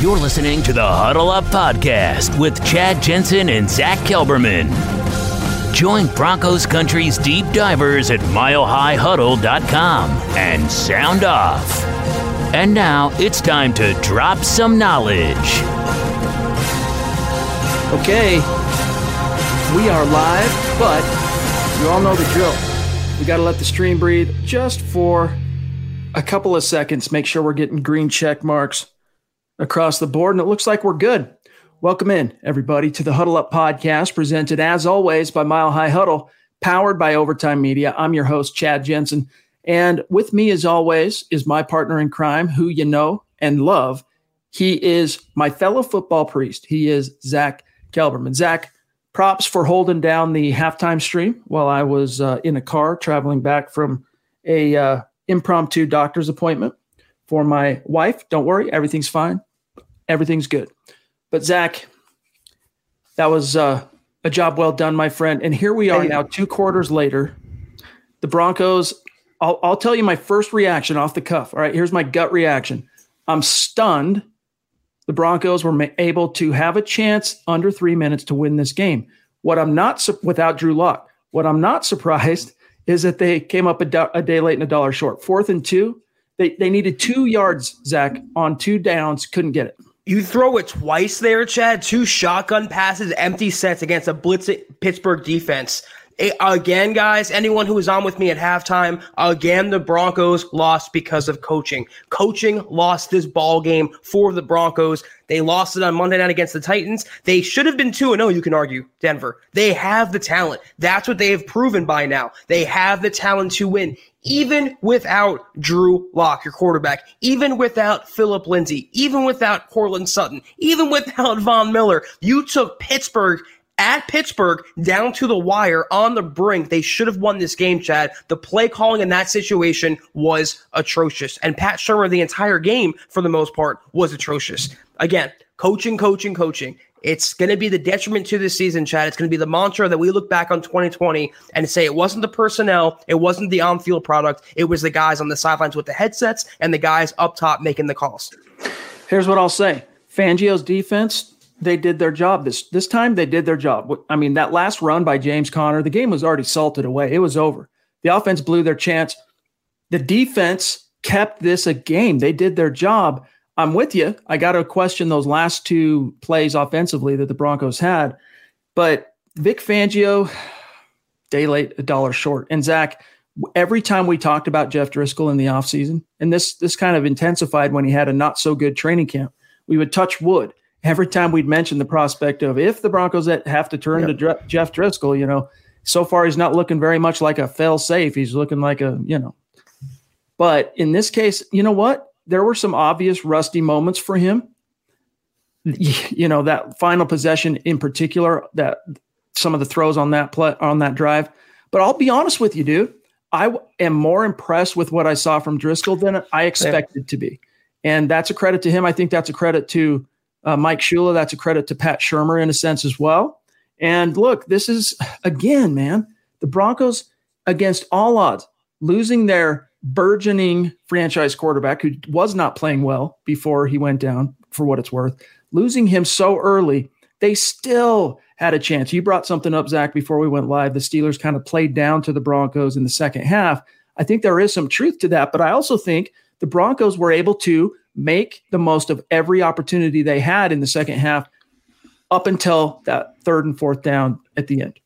You're listening to the Huddle Up Podcast with Chad Jensen and Zach Kelberman. Join Broncos Country's deep divers at milehighhuddle.com and sound off. And now it's time to drop some knowledge. Okay, we are live, but you all know the drill. We got to let the stream breathe just for a couple of seconds. Make sure we're getting green check marks across the board, and it looks like we're good. Welcome in, everybody, to the Huddle Up podcast, presented as always by Mile High Huddle, powered by Overtime Media. I'm your host, Chad Jensen. And with me, as always, is my partner in crime, who you know and love. He is my fellow football priest. He is Zach Kelberman. Zach, props for holding down the halftime stream while I was uh, in a car traveling back from a uh, impromptu doctor's appointment for my wife. Don't worry, everything's fine. Everything's good. But Zach, that was uh, a job well done, my friend. And here we are now, two quarters later. The Broncos. I'll, I'll tell you my first reaction off the cuff. All right, here's my gut reaction. I'm stunned. The Broncos were able to have a chance under three minutes to win this game. What I'm not without Drew Lock. What I'm not surprised is that they came up a, do- a day late and a dollar short. Fourth and two, they, they needed two yards, Zach, on two downs, couldn't get it. You throw it twice there, Chad. Two shotgun passes, empty sets against a blitz Pittsburgh defense. Again, guys, anyone who was on with me at halftime, again, the Broncos lost because of coaching. Coaching lost this ball game for the Broncos. They lost it on Monday night against the Titans. They should have been 2 0, you can argue, Denver. They have the talent. That's what they have proven by now. They have the talent to win, even without Drew Lock, your quarterback, even without Phillip Lindsay, even without Courtland Sutton, even without Von Miller. You took Pittsburgh at Pittsburgh down to the wire on the brink. They should have won this game, Chad. The play calling in that situation was atrocious. And Pat Shurmur, the entire game, for the most part, was atrocious. Again, coaching, coaching, coaching. It's going to be the detriment to this season, Chad. It's going to be the mantra that we look back on 2020 and say it wasn't the personnel, it wasn't the on field product, it was the guys on the sidelines with the headsets and the guys up top making the calls. Here's what I'll say Fangio's defense they did their job this this time. They did their job. I mean, that last run by James Conner, the game was already salted away. It was over. The offense blew their chance. The defense kept this a game. They did their job. I'm with you. I got to question those last two plays offensively that the Broncos had, but Vic Fangio, day late, a dollar short. And Zach, every time we talked about Jeff Driskel in the offseason, and this this kind of intensified when he had a not so good training camp, we would touch wood every time we'd mention the prospect of if the Broncos have to turn yep. to Jeff Driskel, you know, so far he's not looking very much like a fail safe. He's looking like a, you know, but in this case, you know what? There were some obvious rusty moments for him. You know, that final possession in particular, that some of the throws on that play on that drive. But I'll be honest with you, dude. I am more impressed with what I saw from Driskel than I expected to be. And that's a credit to him. I think that's a credit to uh, Mike Shula. That's a credit to Pat Shurmur in a sense as well. And look, this is, again, man, the Broncos against all odds, losing their burgeoning franchise quarterback who was not playing well before he went down, for what it's worth, losing him so early, they still had a chance. You brought something up, Zach, before we went live. The Steelers kind of played down to the Broncos in the second half. I think there is some truth to that, but I also think the Broncos were able to make the most of every opportunity they had in the second half up until that third and fourth down at the end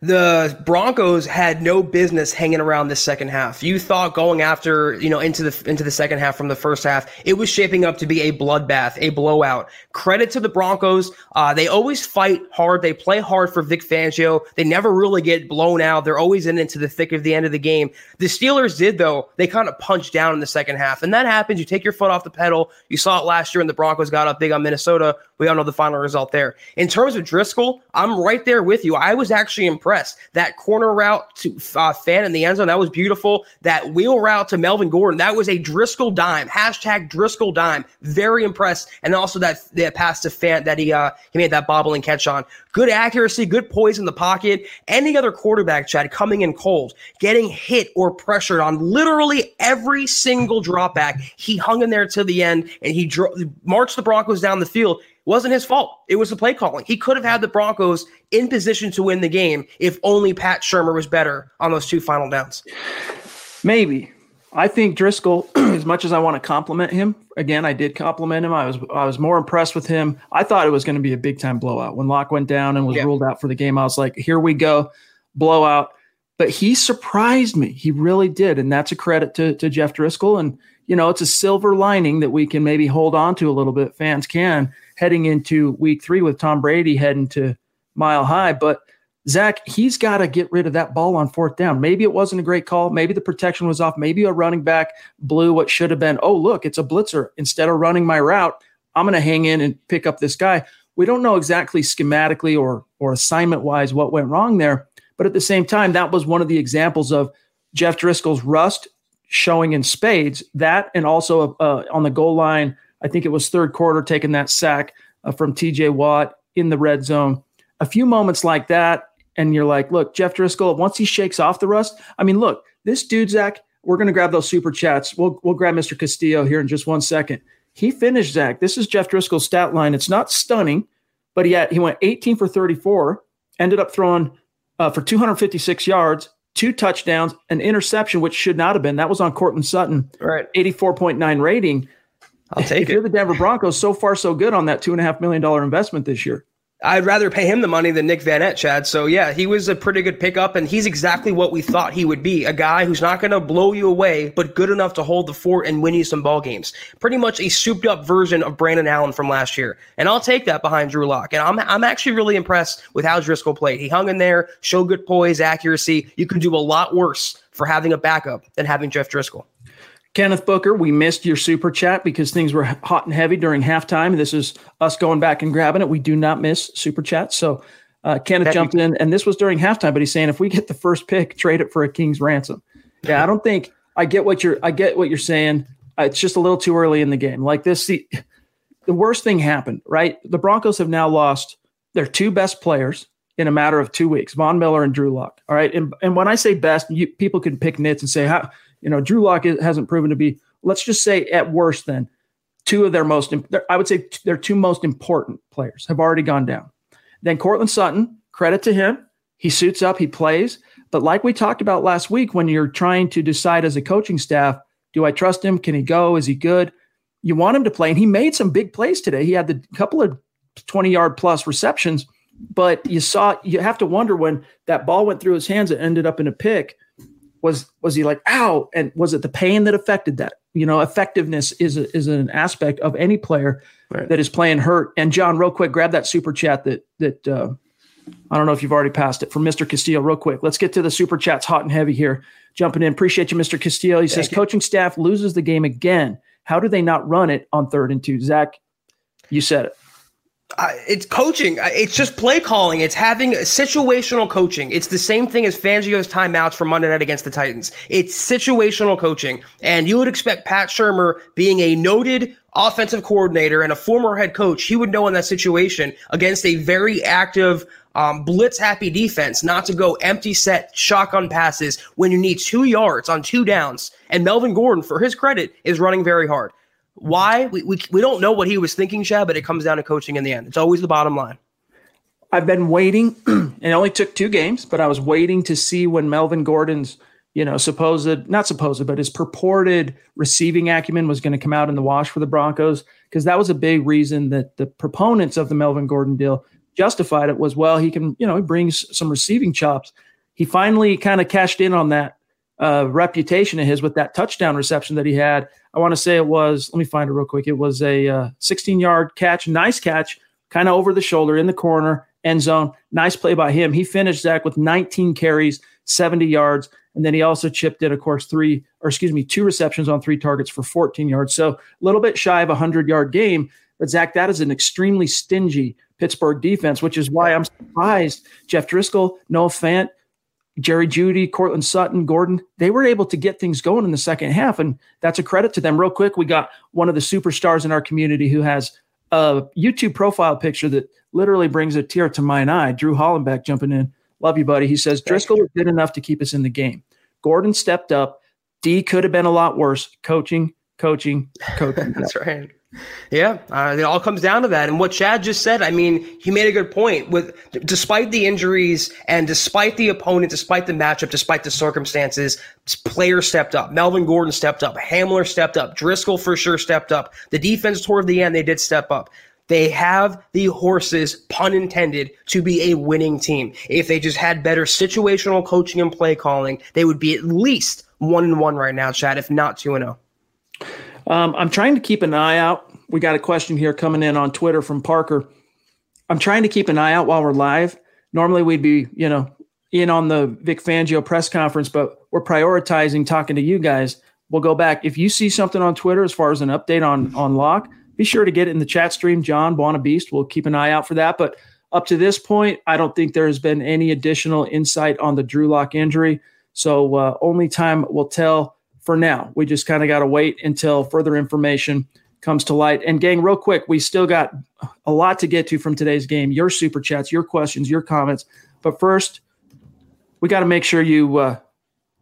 the Broncos had no business hanging around this second half. You thought going after, you know, into the into the second half from the first half, it was shaping up to be a bloodbath, a blowout. Credit to the Broncos. Uh, they always fight hard. They play hard for Vic Fangio. They never really get blown out. They're always in into the thick of the end of the game. The Steelers did though. They kind of punched down in the second half, and that happens. You take your foot off the pedal. You saw it last year when the Broncos got up big on Minnesota. We all know the final result there. In terms of Driskel, I'm right there with you. I was actually impressed impressed. That corner route to uh, Fant in the end zone, that was beautiful. That wheel route to Melvin Gordon, that was a Driskel dime. Hashtag Driskel dime. Very impressed. And also that, that pass to Fan that he uh, he made that bobbling catch on. Good accuracy, good poise in the pocket. Any other quarterback, Chad, coming in cold, getting hit or pressured on literally every single drop back. He hung in there to the end and he dro- marched the Broncos down the field wasn't his fault. It was the play calling. He could have had the Broncos in position to win the game if only Pat Shurmur was better on those two final downs. Maybe. I think Driskel, as much as I want to compliment him, again, I did compliment him. I was I was more impressed with him. I thought it was going to be a big time blowout. When Lock went down and was yeah. ruled out for the game, I was like, here we go, blowout. But he surprised me. He really did. And that's a credit to, to Jeff Driskel. And, you know, it's a silver lining that we can maybe hold on to a little bit. Fans can heading into week three with Tom Brady heading to mile high. But Zach, he's got to get rid of that ball on fourth down. Maybe it wasn't a great call. Maybe the protection was off. Maybe a running back blew what should have been, oh, look, it's a blitzer. Instead of running my route, I'm going to hang in and pick up this guy. We don't know exactly schematically or, or assignment wise what went wrong there. But at the same time, that was one of the examples of Jeff Driskel's rust showing in spades. That and also uh, on the goal line, I think it was third quarter, taking that sack uh, from TJ Watt in the red zone. A few moments like that, and you're like, look, Jeff Driskel, once he shakes off the rust, I mean, look, this dude, Zach, we're going to grab those super chats. We'll, we'll grab Mr. Castillo here in just one second. He finished, Zach. This is Jeff Driskel's stat line. It's not stunning, but he, had, he went 18 for 34, ended up throwing uh, for 256 yards, two touchdowns, an interception, which should not have been. That was on Courtland Sutton. Right. 84.9 rating. I'll take if it. you're the Denver Broncos, so far so good on that two and a half million dollar investment this year. I'd rather pay him the money than Nick Vannett, Chad. So yeah, he was a pretty good pickup, and he's exactly what we thought he would be—a guy who's not going to blow you away, but good enough to hold the fort and win you some ball games. Pretty much a souped-up version of Brandon Allen from last year, and I'll take that behind Drew Lock. And I'm I'm actually really impressed with how Driskel played. He hung in there, showed good poise, accuracy. You can do a lot worse for having a backup than having Jeff Driskel. Kenneth Booker, we missed your super chat because things were hot and heavy during halftime. This is us going back and grabbing it. We do not miss super chats. So uh, Kenneth jumped in, and this was during halftime, but he's saying if we get the first pick, trade it for a king's ransom. Yeah, I don't think I get what you're. I get what you're saying. Uh, it's just a little too early in the game. Like this, the, the worst thing happened. Right, the Broncos have now lost their two best players in a matter of two weeks, Von Miller and Drew Lock. All right, and and when I say best, you, people can pick nits and say how you know, Drew Lock hasn't proven to be, let's just say at worst, then two of their most, I would say their two most important players have already gone down. Then Courtland Sutton, credit to him. He suits up, he plays. But like we talked about last week, when you're trying to decide as a coaching staff, do I trust him? Can he go? Is he good? You want him to play. And he made some big plays today. He had the couple of 20 yard plus receptions, but you saw, you have to wonder when that ball went through his hands, it ended up in a pick was was he like ow and was it the pain that affected that? You know effectiveness is a, is an aspect of any player right. that is playing hurt. And john real quick grab that super chat that that uh, i don't know if you've already passed it from mr castillo real quick. Let's get to the super chats hot and heavy here. Jumping in. Appreciate you mr castillo. He Thank says you. coaching staff loses the game again. How do they not run it on third and two? Zach you said it Uh, it's coaching. It's just play calling. It's having situational coaching. It's the same thing as Fangio's timeouts for Monday night against the Titans. It's situational coaching. And you would expect Pat Shurmur, being a noted offensive coordinator and a former head coach, he would know in that situation against a very active, um, blitz happy defense not to go empty set shotgun passes when you need two yards on two downs. And Melvin Gordon, for his credit, is running very hard. Why? We, we, we don't know what he was thinking, Chad, but it comes down to coaching in the end. It's always the bottom line. I've been waiting. And it only took two games, but I was waiting to see when Melvin Gordon's, you know, supposed, not supposed, but his purported receiving acumen was going to come out in the wash for the Broncos, because that was a big reason that the proponents of the Melvin Gordon deal justified it was, well, he can, you know, he brings some receiving chops. He finally kind of cashed in on that uh, reputation of his with that touchdown reception that he had. I want to say it was, let me find it real quick. It was a uh, 16 yard catch, nice catch, kind of over the shoulder in the corner, end zone. Nice play by him. He finished Zach with 19 carries, 70 yards. And then he also chipped in, of course, three, or excuse me, two receptions on three targets for 14 yards. So a little bit shy of a 100 yard game. But Zach, that is an extremely stingy Pittsburgh defense, which is why I'm surprised Jeff Driskel, Noah Fant, Jerry Jeudy, Courtland Sutton, Gordon, they were able to get things going in the second half. And that's a credit to them. Real quick, we got one of the superstars in our community who has a YouTube profile picture that literally brings a tear to mine eye. Drew Hollenbeck jumping in. Love you, buddy. He says Driskel was good enough to keep us in the game. Gordon stepped up. D could have been a lot worse. Coaching, coaching, coaching. That's right. Yeah, uh, it all comes down to that. And what Chad just said, I mean, he made a good point. With despite the injuries and despite the opponent, despite the matchup, despite the circumstances, players stepped up. Melvin Gordon stepped up. Hamler stepped up. Driskel for sure stepped up. The defense toward the end, they did step up. They have the horses, pun intended, to be a winning team. If they just had better situational coaching and play calling, they would be at least one and one right now, Chad, if not two and zero. Oh. Um, I'm trying to keep an eye out. We got a question here coming in on Twitter from Parker. I'm trying to keep an eye out while we're live. Normally we'd be, you know, in on the Vic Fangio press conference, but we're prioritizing talking to you guys. We'll go back. If you see something on Twitter as far as an update on on Lock, be sure to get it in the chat stream. John Buona Beast, we'll keep an eye out for that. But up to this point, I don't think there has been any additional insight on the Drew Lock injury. So uh, only time will tell for now. We just kind of got to wait until further information comes to light. And gang, real quick, we still got a lot to get to from today's game. Your super chats, your questions, your comments. But first, we got to make sure you uh,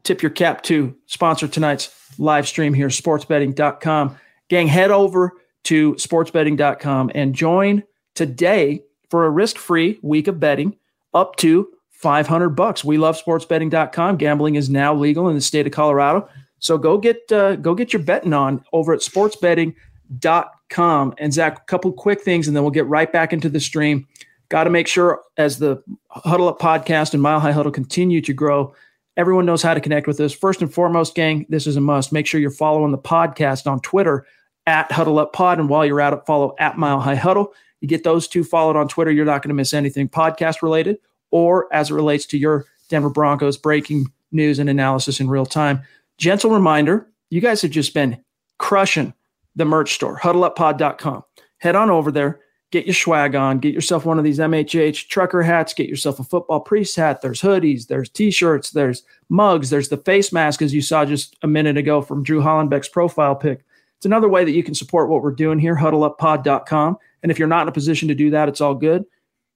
tip your cap to sponsor tonight's live stream here, sportsbetting.com. Gang, head over to sportsbetting.com and join today for a risk-free week of betting up to 500 bucks. We love sportsbetting.com. Gambling is now legal in the state of Colorado. So go get uh, go get your betting on over at sportsbetting.com. And Zach, a couple quick things, and then we'll get right back into the stream. Got to make sure as the Huddle Up podcast and Mile High Huddle continue to grow, everyone knows how to connect with us. First and foremost, gang, this is a must. Make sure you're following the podcast on Twitter at Huddle Up Pod, and while you're at it, follow at Mile High Huddle. You get those two followed on Twitter, you're not going to miss anything podcast related or as it relates to your Denver Broncos breaking news and analysis in real time. Gentle reminder you guys have just been crushing the merch store, huddleuppod.com. Head on over there, get your swag on, get yourself one of these MHH trucker hats, get yourself a football priest hat. There's hoodies, there's t shirts, there's mugs, there's the face mask, as you saw just a minute ago from Drew Hollenbeck's profile pic. It's another way that you can support what we're doing here, huddleuppod.com. And if you're not in a position to do that, it's all good.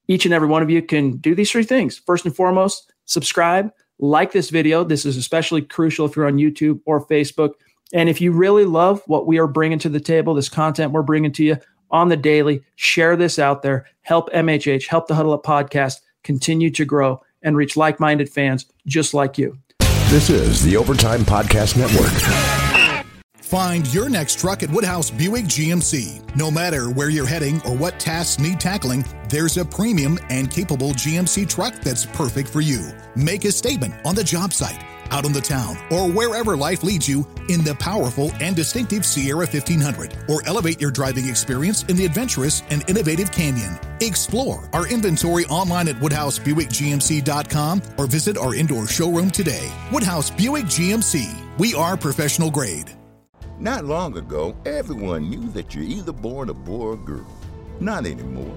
Each and every one of you can do these three things. First and foremost, subscribe, like this video. This is especially crucial if you're on YouTube or Facebook. And if you really love what we are bringing to the table, this content we're bringing to you on the daily, share this out there. Help MHH, help the Huddle Up podcast continue to grow and reach like minded fans just like you. This is the Overtime Podcast Network. Find your next truck at Woodhouse Buick GMC. No matter where you're heading or what tasks need tackling, there's a premium and capable GMC truck that's perfect for you. Make a statement on the job site, out on the town, or wherever life leads you in the powerful and distinctive Sierra 1500, or elevate your driving experience in the adventurous and innovative Canyon. Explore our inventory online at WoodhouseBuickGMC.com or visit our indoor showroom today. Woodhouse Buick GMC. We are professional grade. Not long ago, everyone knew that you're either born a boy or girl. Not anymore.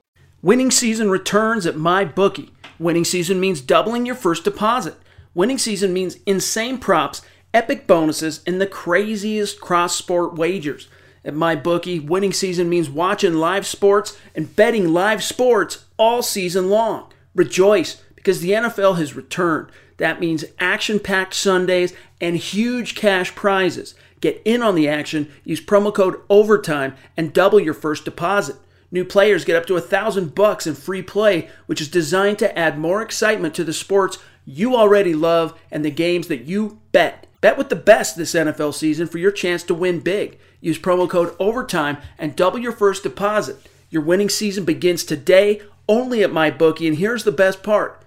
Winning season returns at MyBookie. Winning season means doubling your first deposit. Winning season means insane props epic bonuses, and the craziest cross sport wagers. At MyBookie, winning season means watching live sports and betting live sports all season long. Rejoice because the NFL has returned. That means action packed Sundays and huge cash prizes. Get in on the action, use promo code OVERTIME, and double your first deposit. New players get up to a thousand bucks in free play, which is designed to add more excitement to the sports you already love and the games that you bet. Bet with the best this NFL season for your chance to win big. Use promo code OVERTIME and double your first deposit. Your winning season begins today only at MyBookie, and here's the best part.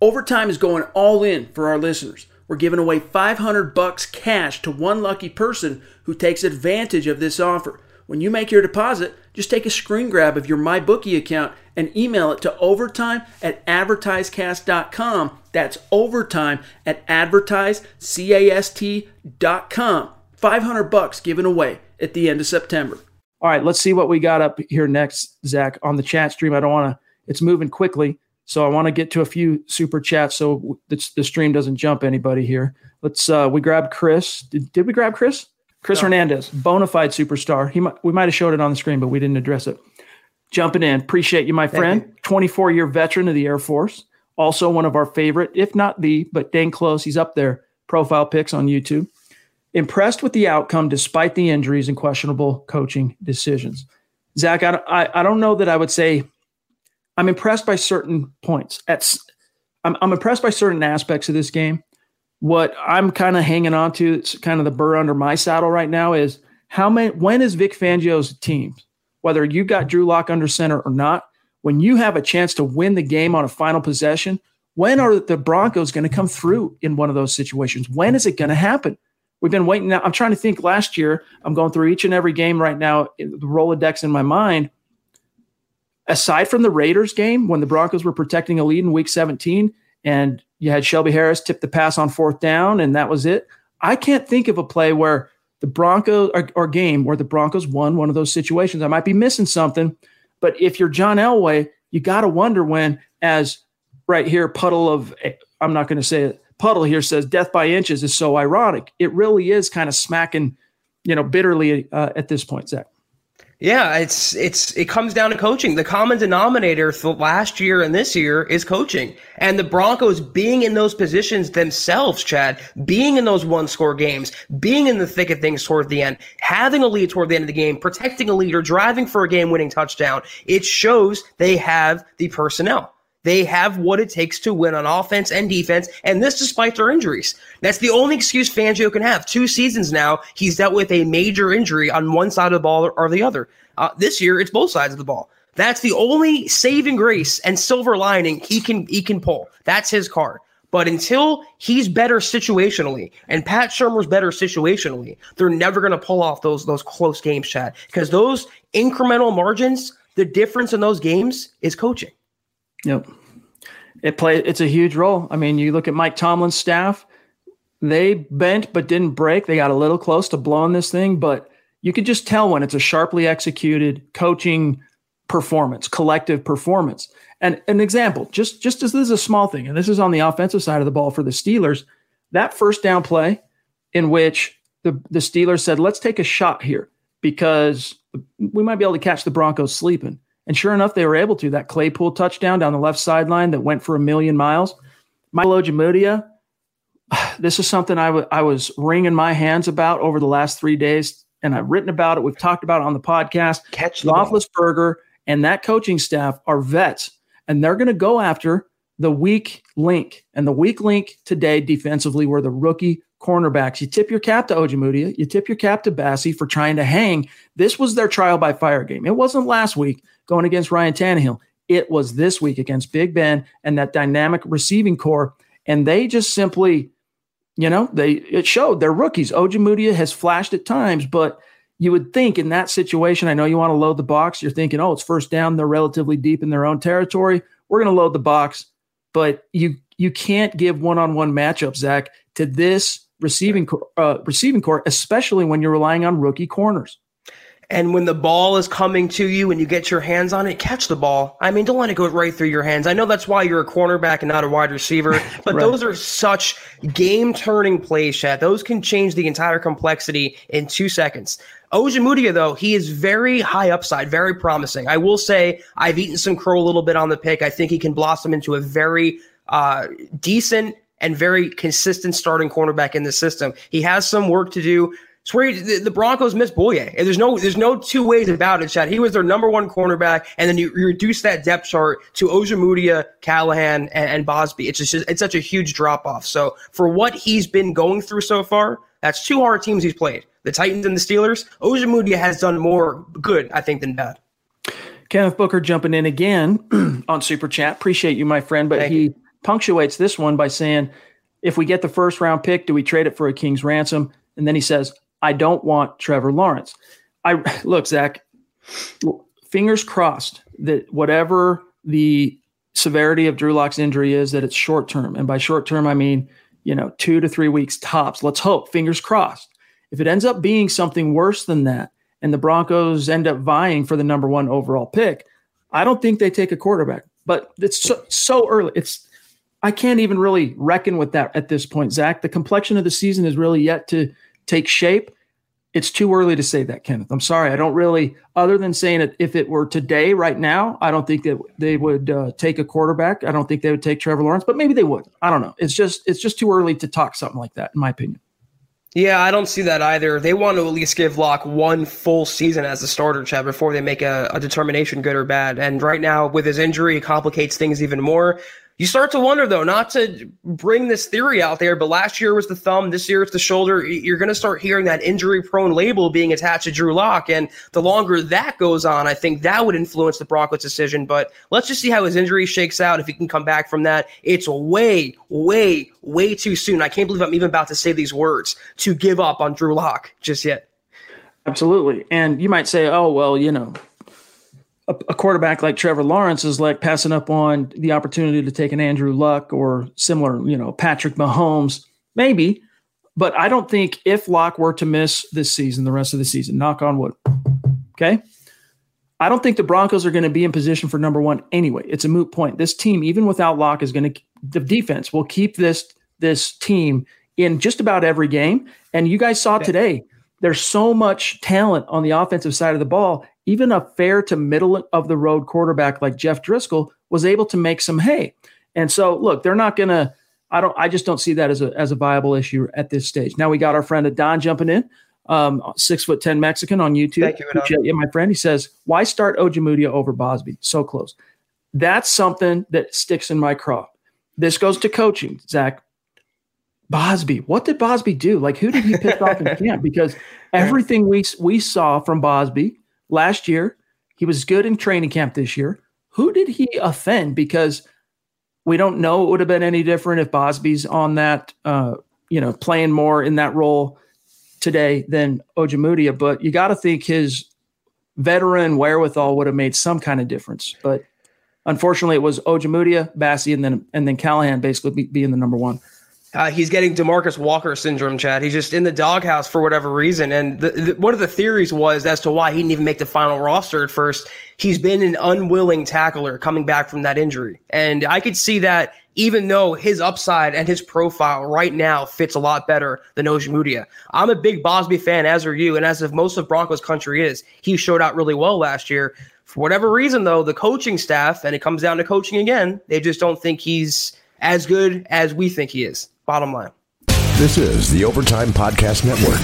Overtime is going all in for our listeners. We're giving away 500 bucks cash to one lucky person who takes advantage of this offer. When you make your deposit, just take a screen grab of your MyBookie account and email it to overtime at advertisecast.com. That's overtime at advertisecast.com. 500 bucks given away at the end of September. All right, let's see what we got up here next, Zach, on the chat stream. I don't want to, it's moving quickly. So I want to get to a few super chats so the, stream doesn't jump anybody here. Let's, uh, we grabbed Chris. Did, did we grab Chris? Chris no. Hernandez, bona fide superstar. He might, we might have showed it on the screen, but we didn't address it. Jumping in, appreciate you, my friend. 24 year veteran of the Air Force, also one of our favorite, if not the, but dang close. He's up there. Profile pics on YouTube. Impressed with the outcome despite the injuries and questionable coaching decisions. Zach, I, I, I don't know that I would say I'm impressed by certain points. At, I'm, I'm impressed by certain aspects of this game what I'm kind of hanging on to, it's kind of the burr under my saddle right now is how many, when is Vic Fangio's team, whether you got Drew Lock under center or not, when you have a chance to win the game on a final possession, when are the Broncos going to come through in one of those situations? When is it going to happen? We've been waiting now. I'm trying to think last year. I'm going through each and every game right now, the Rolodex in my mind. Aside from the Raiders game, when the Broncos were protecting a lead in week 17, and you had Shelby Harris tip the pass on fourth down, and that was it. I can't think of a play where the Broncos or, or, game where the Broncos won one of those situations. I might be missing something, but if you're John Elway, you got to wonder when, as right here, puddle of I'm not going to say it. Puddle here says death by inches is so ironic. It really is kind of smacking, you know, bitterly uh, at this point, Zach. Yeah, it's it's it comes down to coaching. The common denominator last year and this year is coaching. And the Broncos being in those positions themselves, Chad, being in those one score games, being in the thick of things toward the end, having a lead toward the end of the game, protecting a lead or driving for a game winning touchdown, it shows they have the personnel. They have what it takes to win on offense and defense, and this despite their injuries. That's the only excuse Fangio can have. Two seasons now, he's dealt with a major injury on one side of the ball or the other. Uh, this year, it's both sides of the ball. That's the only saving grace and silver lining he can he can pull. That's his card. But until he's better situationally and Pat Shurmur's better situationally, they're never going to pull off those those close games, Chad. Because those incremental margins, the difference in those games is coaching. Yep. It play it's a huge role. I mean, you look at Mike Tomlin's staff, they bent but didn't break. They got a little close to blowing this thing, but you could just tell when it's a sharply executed coaching performance, collective performance. And an example, just just as this is a small thing, and this is on the offensive side of the ball for the Steelers, that first down play in which the, the Steelers said, let's take a shot here because we might be able to catch the Broncos sleeping. And sure enough, they were able to. That Claypool touchdown down the left sideline that went for a million miles. Michael Ojemudia this is something I, w- I was wringing my hands about over the last three days, and I've written about it. We've talked about it on the podcast. Catch Roethlisberger and that coaching staff are vets, and they're going to go after the weak link. And the weak link today defensively were the rookie cornerbacks. You tip your cap to Ojemudia, you tip your cap to Bassey for trying to hang. This was their trial by fire game. It wasn't last week going against Ryan Tannehill. It was this week against Big Ben and that dynamic receiving core. And they just simply, you know, they it showed they're rookies. Ojemudia has flashed at times, but you would think in that situation, I know you want to load the box. You're thinking, oh, it's first down. They're relatively deep in their own territory. We're going to load the box. But you you can't give one-on-one matchups, Zach, to this receiving uh, receiving core, especially when you're relying on rookie corners. And when the ball is coming to you and you get your hands on it, catch the ball. I mean, don't let it go right through your hands. I know that's why you're a cornerback and not a wide receiver, but right. those are such game turning plays, Chad. Those can change the entire complexity in two seconds. Ojemudia, though, he is very high upside, very promising. I will say I've eaten some crow a little bit on the pick. I think he can blossom into a very uh, decent and very consistent starting cornerback in the system. He has some work to do. Swear the, the Broncos miss Bouye. And there's no there's no two ways about it, Chad. He was their number one cornerback, and then you, you reduce that depth chart to Ojemudia, Callahan, and, and Bausby. It's just it's such a huge drop off. So for what he's been going through so far, that's two hard teams he's played. The Titans and the Steelers. Ojemudia has done more good, I think, than bad. Kenneth Booker jumping in again on Super Chat. Appreciate you, my friend. But Thank he you. Punctuates this one by saying, if we get the first round pick, do we trade it for a king's ransom? And then he says, I don't want Trevor Lawrence. I look, Zach, fingers crossed that whatever the severity of Drew Lock's injury is, that it's short term. And by short term, I mean, you know, two to three weeks tops. Let's hope, fingers crossed. If it ends up being something worse than that, and the Broncos end up vying for the number one overall pick, I don't think they take a quarterback. But it's so, so early. It's I can't even really reckon with that at this point, Zach. The complexion of the season is really yet to take shape. It's too early to say that, Kenneth. I'm sorry. I don't really, other than saying it, if it were today, right now, I don't think that they would uh, take a quarterback. I don't think they would take Trevor Lawrence, but maybe they would. I don't know. It's just, it's just too early to talk something like that, in my opinion. Yeah, I don't see that either. They want to at least give Lock one full season as a starter, Chad, before they make a, a determination, good or bad. And right now, with his injury, it complicates things even more. You start to wonder, though, not to bring this theory out there, but last year was the thumb, this year it's the shoulder. You're going to start hearing that injury prone label being attached to Drew Lock. And the longer that goes on, I think that would influence the Broncos' decision. But let's just see how his injury shakes out. If he can come back from that, it's way, way, way too soon. I can't believe I'm even about to say these words to give up on Drew Lock just yet. Absolutely. And you might say, oh, well, you know, a, a, quarterback like Trevor Lawrence is like passing up on the opportunity to take an Andrew Luck or similar, you know, Patrick Mahomes, maybe. But I don't think if Lock were to miss this season, the rest of the season, knock on wood, okay, I don't think the Broncos are going to be in position for number one anyway. It's a moot point. This team, even without Lock, is going to the defense will keep this this team in just about every game. And you guys saw today, there's so much talent on the offensive side of the ball, even a fair to middle of the road quarterback like Jeff Driskel was able to make some hay. And so, look, they're not going to. I don't. I just don't see that as a as a viable issue at this stage. Now we got our friend Don jumping in, um, six foot ten Mexican on YouTube. Thank you, yeah, my friend. He says, "Why start Ojemudia over Bausby? So close." That's something that sticks in my craw. This goes to coaching, Zach. Bausby, what did Bausby do? Like, who did he piss off in camp? Because everything we we saw from Bausby last year. He was good in training camp this year. Who did he offend? Because we don't know it would have been any different if Bausby's on that, uh, you know, playing more in that role today than Ojemudia. But you got to think his veteran wherewithal would have made some kind of difference. But unfortunately, it was Ojemudia, Bassey, and then and then Callahan basically be, being the number one. Uh, he's getting Demarcus Walker syndrome, Chad. He's just in the doghouse for whatever reason. And the, the, one of the theories was as to why he didn't even make the final roster at first. He's been an unwilling tackler coming back from that injury. And I could see that even though his upside and his profile right now fits a lot better than Ojemudia. I'm a big Bausby fan, as are you. And as of most of Broncos country is, he showed out really well last year. For whatever reason, though, the coaching staff, and it comes down to coaching again, they just don't think he's as good as we think he is. Bottom line. This is the Overtime Podcast Network.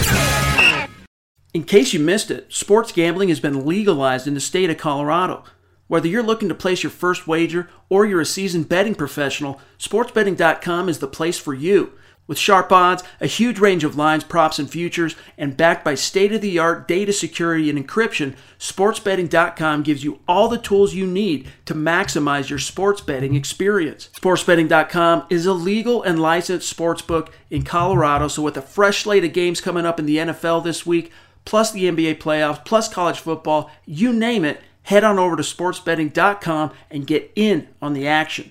In case you missed it, sports gambling has been legalized in the state of Colorado. Whether you're looking to place your first wager or you're a seasoned betting professional, sportsbetting.com is the place for you. With sharp odds, a huge range of lines, props, and futures, and backed by state of the art data security and encryption, sportsbetting.com gives you all the tools you need to maximize your sports betting experience. Sportsbetting.com is a legal and licensed sports book in Colorado, so with a fresh slate of games coming up in the NFL this week, plus the NBA playoffs, plus college football, you name it, head on over to sportsbetting.com and get in on the action.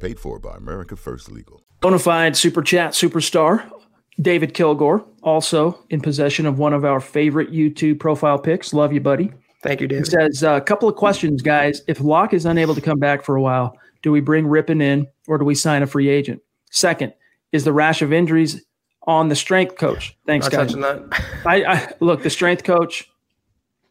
Paid for by America First Legal. Bonafide super chat superstar David Kilgore, also in possession of one of our favorite YouTube profile pics. Love you, buddy. Thank you, He David. says a couple of questions, guys. If Lock is unable to come back for a while, do we bring Rypien in or do we sign a free agent? Second, is the rash of injuries on the strength coach? Thanks, Not guys. touching that. I, I look the strength coach.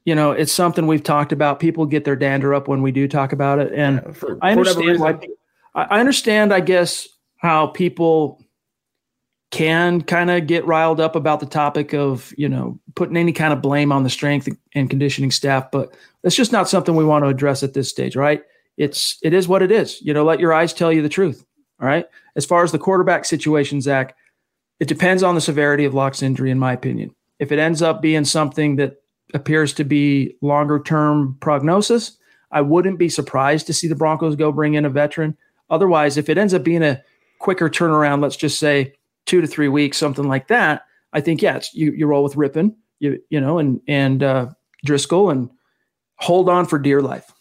You know, it's something we've talked about. People get their dander up when we do talk about it, and Yeah, for- I for understand why. reason. I understand, I guess, how people can kind of get riled up about the topic of you know putting any kind of blame on the strength and conditioning staff, but it's just not something we want to address at this stage, right? It's it is what it is. You know, let your eyes tell you the truth. All right. As far as the quarterback situation, Zach, it depends on the severity of Lock's injury, in my opinion. If it ends up being something that appears to be longer term prognosis, I wouldn't be surprised to see the Broncos go bring in a veteran. Otherwise, if it ends up being a quicker turnaround, let's just say two to three weeks, something like that, I think yeah, you you roll with Rypien, you you know, and and uh, Driskel, and hold on for dear life.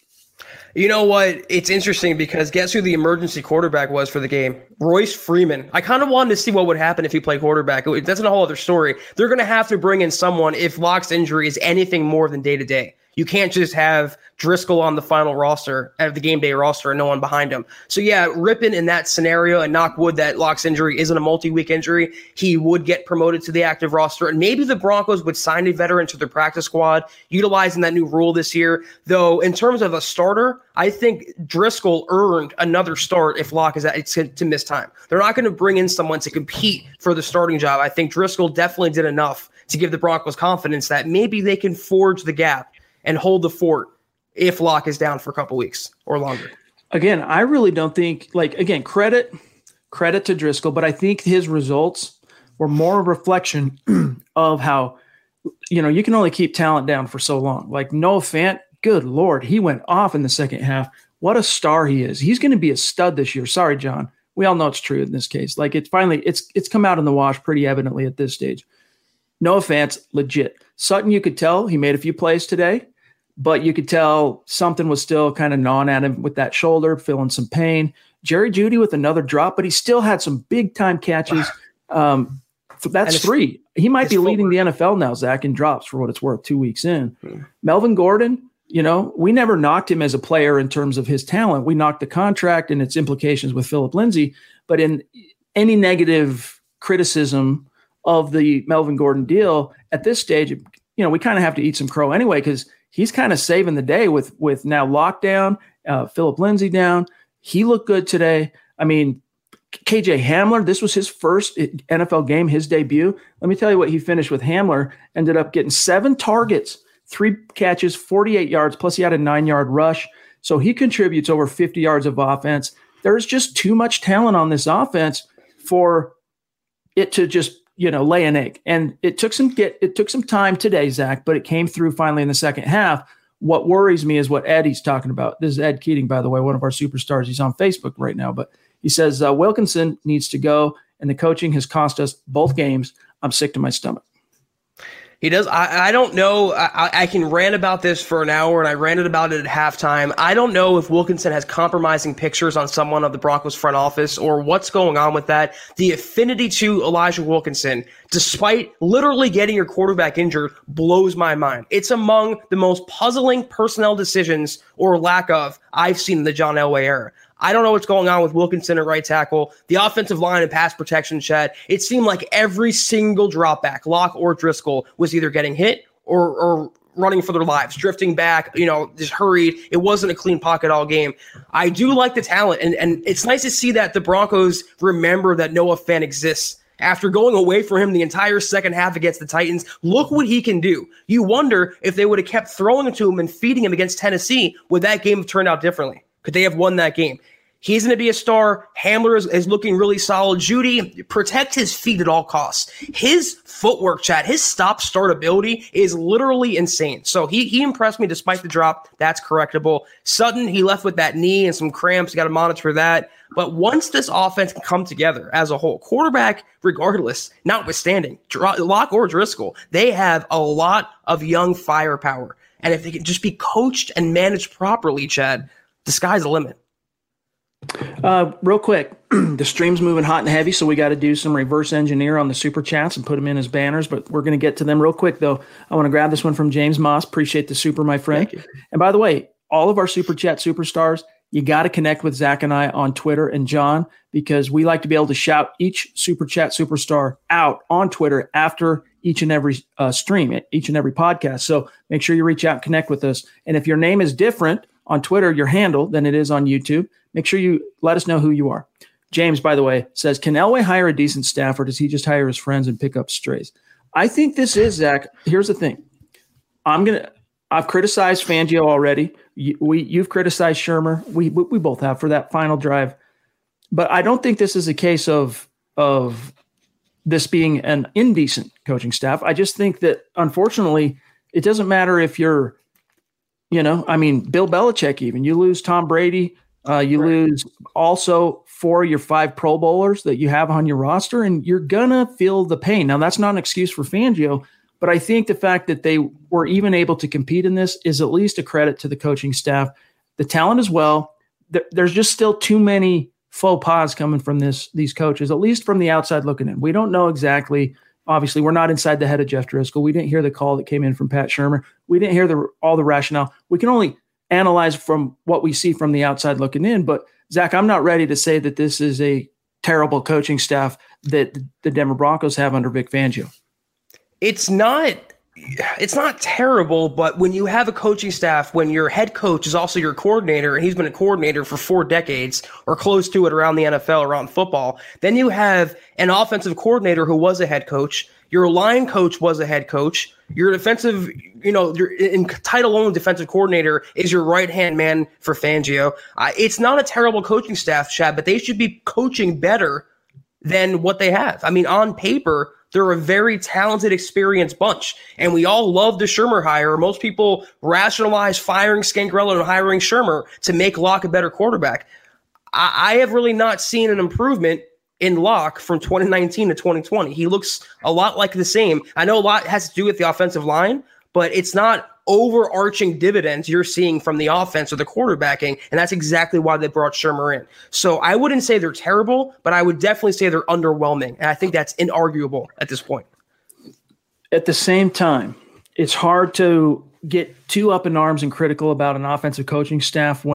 You know what? It's interesting because guess who the emergency quarterback was for the game? Royce Freeman. I kind of wanted to see what would happen if he played quarterback. That's a whole other story. They're going to have to bring in someone if Lock's injury is anything more than day to day. You can't just have Driskel on the final roster, have the game day roster, and no one behind him. So yeah, Rypien in that scenario, and knock wood that Lock's injury isn't a multi-week injury, he would get promoted to the active roster, and maybe the Broncos would sign a veteran to their practice squad, utilizing that new rule this year. Though in terms of a starter, I think Driskel earned another start if Lock is at, to miss time. They're not going to bring in someone to compete for the starting job. I think Driskel definitely did enough to give the Broncos confidence that maybe they can forge the gap and hold the fort if Lock is down for a couple weeks or longer. Again, I really don't think like again credit credit to Driskel, but I think his results were more a reflection of how you know you can only keep talent down for so long. Like Noah Fant, good lord, he went off in the second half. What a star he is! He's going to be a stud this year. Sorry, John. We all know it's true in this case. Like it's finally it's it's come out in the wash pretty evidently at this stage. Noah Fant's legit. Sutton, you could tell he made a few plays today, but you could tell something was still kind of gnawing at him with that shoulder, feeling some pain. Jerry Jeudy with another drop, but he still had some big time catches. Um, th- that's three. He might be leading the NFL now, Zach, in drops for what it's worth, two weeks in. Melvin Gordon, you know, we never knocked him as a player in terms of his talent. We knocked the contract and its implications with Phillip Lindsay, but in any negative criticism of the Melvin Gordon deal, at this stage, you know, we kind of have to eat some crow anyway because he's kind of saving the day with with now lockdown, uh, Phillip Lindsay down. He looked good today. I mean, KJ Hamler, this was his first NFL game, his debut. Let me tell you what he finished with. Hamler ended up getting seven targets, three catches, 48 yards, plus he had a nine yard rush. So he contributes over 50 yards of offense. There's just too much talent on this offense for it to just you know lay an egg. And it took some get it took some time today, Zach, but it came through finally in the second half. What worries me is what Eddie's talking about. This is Ed Keating, by the way, one of our superstars. He's on Facebook right now, but he says uh, Wilkinson needs to go, and the coaching has cost us both games. I'm sick to my stomach. He does. I, I don't know. I, I can rant about this for an hour, and I ranted about it at halftime. I don't know if Wilkinson has compromising pictures on someone of the Broncos front office or what's going on with that. The affinity to Elijah Wilkinson, despite literally getting your quarterback injured, blows my mind. It's among the most puzzling personnel decisions or lack of I've seen in the John Elway era. I don't know what's going on with Wilkinson at right tackle. The offensive line and pass protection, Chad. It seemed like every single dropback, Lock or Driskel, was either getting hit or, or running for their lives, drifting back, you know, just hurried. It wasn't a clean pocket all game. I do like the talent, and, and it's nice to see that the Broncos remember that Noah Fant exists. After going away from him the entire second half against the Titans, look what he can do. You wonder if they would have kept throwing to him and feeding him against Tennessee, would that game have turned out differently? Could they have won that game? He's going to be a star. Hamler is, is, looking really solid. Jeudy, protect his feet at all costs. His footwork, chat, his stop start ability is literally insane. So he, he impressed me despite the drop. That's correctable. Sutton, he left with that knee and some cramps. Got to monitor that. But once this offense can come together as a whole, quarterback, regardless, notwithstanding, Lock or Driskel, they have a lot of young firepower. And if they can just be coached and managed properly, Chad, the sky's the limit. Uh, real quick, the stream's moving hot and heavy, so we got to do some reverse engineer on the super chats and put them in as banners. But we're going to get to them real quick, though. I want to grab this one from James Moss. Appreciate the super, my friend. And by the way, all of our super chat superstars, you got to connect with Zach and I on Twitter and John because we like to be able to shout each super chat superstar out on Twitter after each and every uh, stream, each and every podcast. So make sure you reach out and connect with us. And if your name is different on Twitter, your handle, than it is on YouTube, make sure you let us know who you are. James, by the way, says, Can Elway hire a decent staff or does he just hire his friends and pick up strays? I think this is, Zach. Here's the thing. I'm going to, I've criticized Fangio already. You, we, you've criticized Shurmur. We, we both have for that final drive. But I don't think this is a case of, of this being an indecent coaching staff. I just think that unfortunately, it doesn't matter if you're, you know, I mean, Bill Belichick, even you lose Tom Brady, uh, you right. lose also four of your five Pro Bowlers that you have on your roster, and you're gonna feel the pain. Now, that's not an excuse for Fangio, but I think the fact that they were even able to compete in this is at least a credit to the coaching staff, the talent as well. there's just still too many faux pas coming from this these coaches, at least from the outside looking in. We don't know exactly. Obviously, we're not inside the head of Jeff Driskel. We didn't hear the call that came in from Pat Shurmur. We didn't hear the all the rationale. We can only analyze from what we see from the outside looking in. But Zach, I'm not ready to say that this is a terrible coaching staff that the Denver Broncos have under Vic Fangio. It's not it's not terrible, but when you have a coaching staff, when your head coach is also your coordinator, and he's been a coordinator for four decades or close to it around the NFL, around football, then you have an offensive coordinator who was a head coach. Your line coach was a head coach. Your defensive, you know, your in title only defensive coordinator is your right hand man for Fangio. Uh, it's not a terrible coaching staff, Chad, but they should be coaching better than what they have. I mean, on paper, they're a very talented, experienced bunch, and we all love the Shurmur hire. Most people rationalize firing Scangarello and hiring Shurmur to make Lock a better quarterback. I, I have really not seen an improvement in Lock from 2019 to 2020. He looks a lot like the same. I know a lot has to do with the offensive line, but it's not overarching dividends you're seeing from the offense or the quarterbacking. And that's exactly why they brought Shurmur in. So I wouldn't say they're terrible, but I would definitely say they're underwhelming. And I think that's inarguable at this point. At the same time, it's hard to get too up in arms and critical about an offensive coaching staff when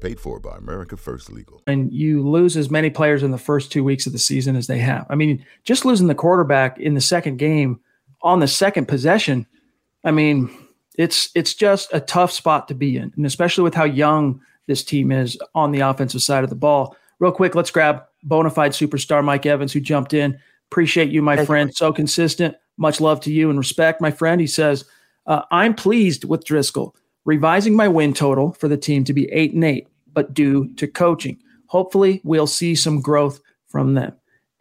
Paid for by America First Legal. And you lose as many players in the first two weeks of the season as they have. I mean, just losing the quarterback in the second game on the second possession. I mean, it's it's just a tough spot to be in, and especially with how young this team is on the offensive side of the ball. Real quick, let's grab bona fide superstar Mike Evans, who jumped in. Appreciate you, my Thank friend. You. So consistent. Much love to you and respect, my friend. He says, uh, I'm pleased with Driskel revising my win total for the team to be eight and eight, but due to coaching. Hopefully, we'll see some growth from them.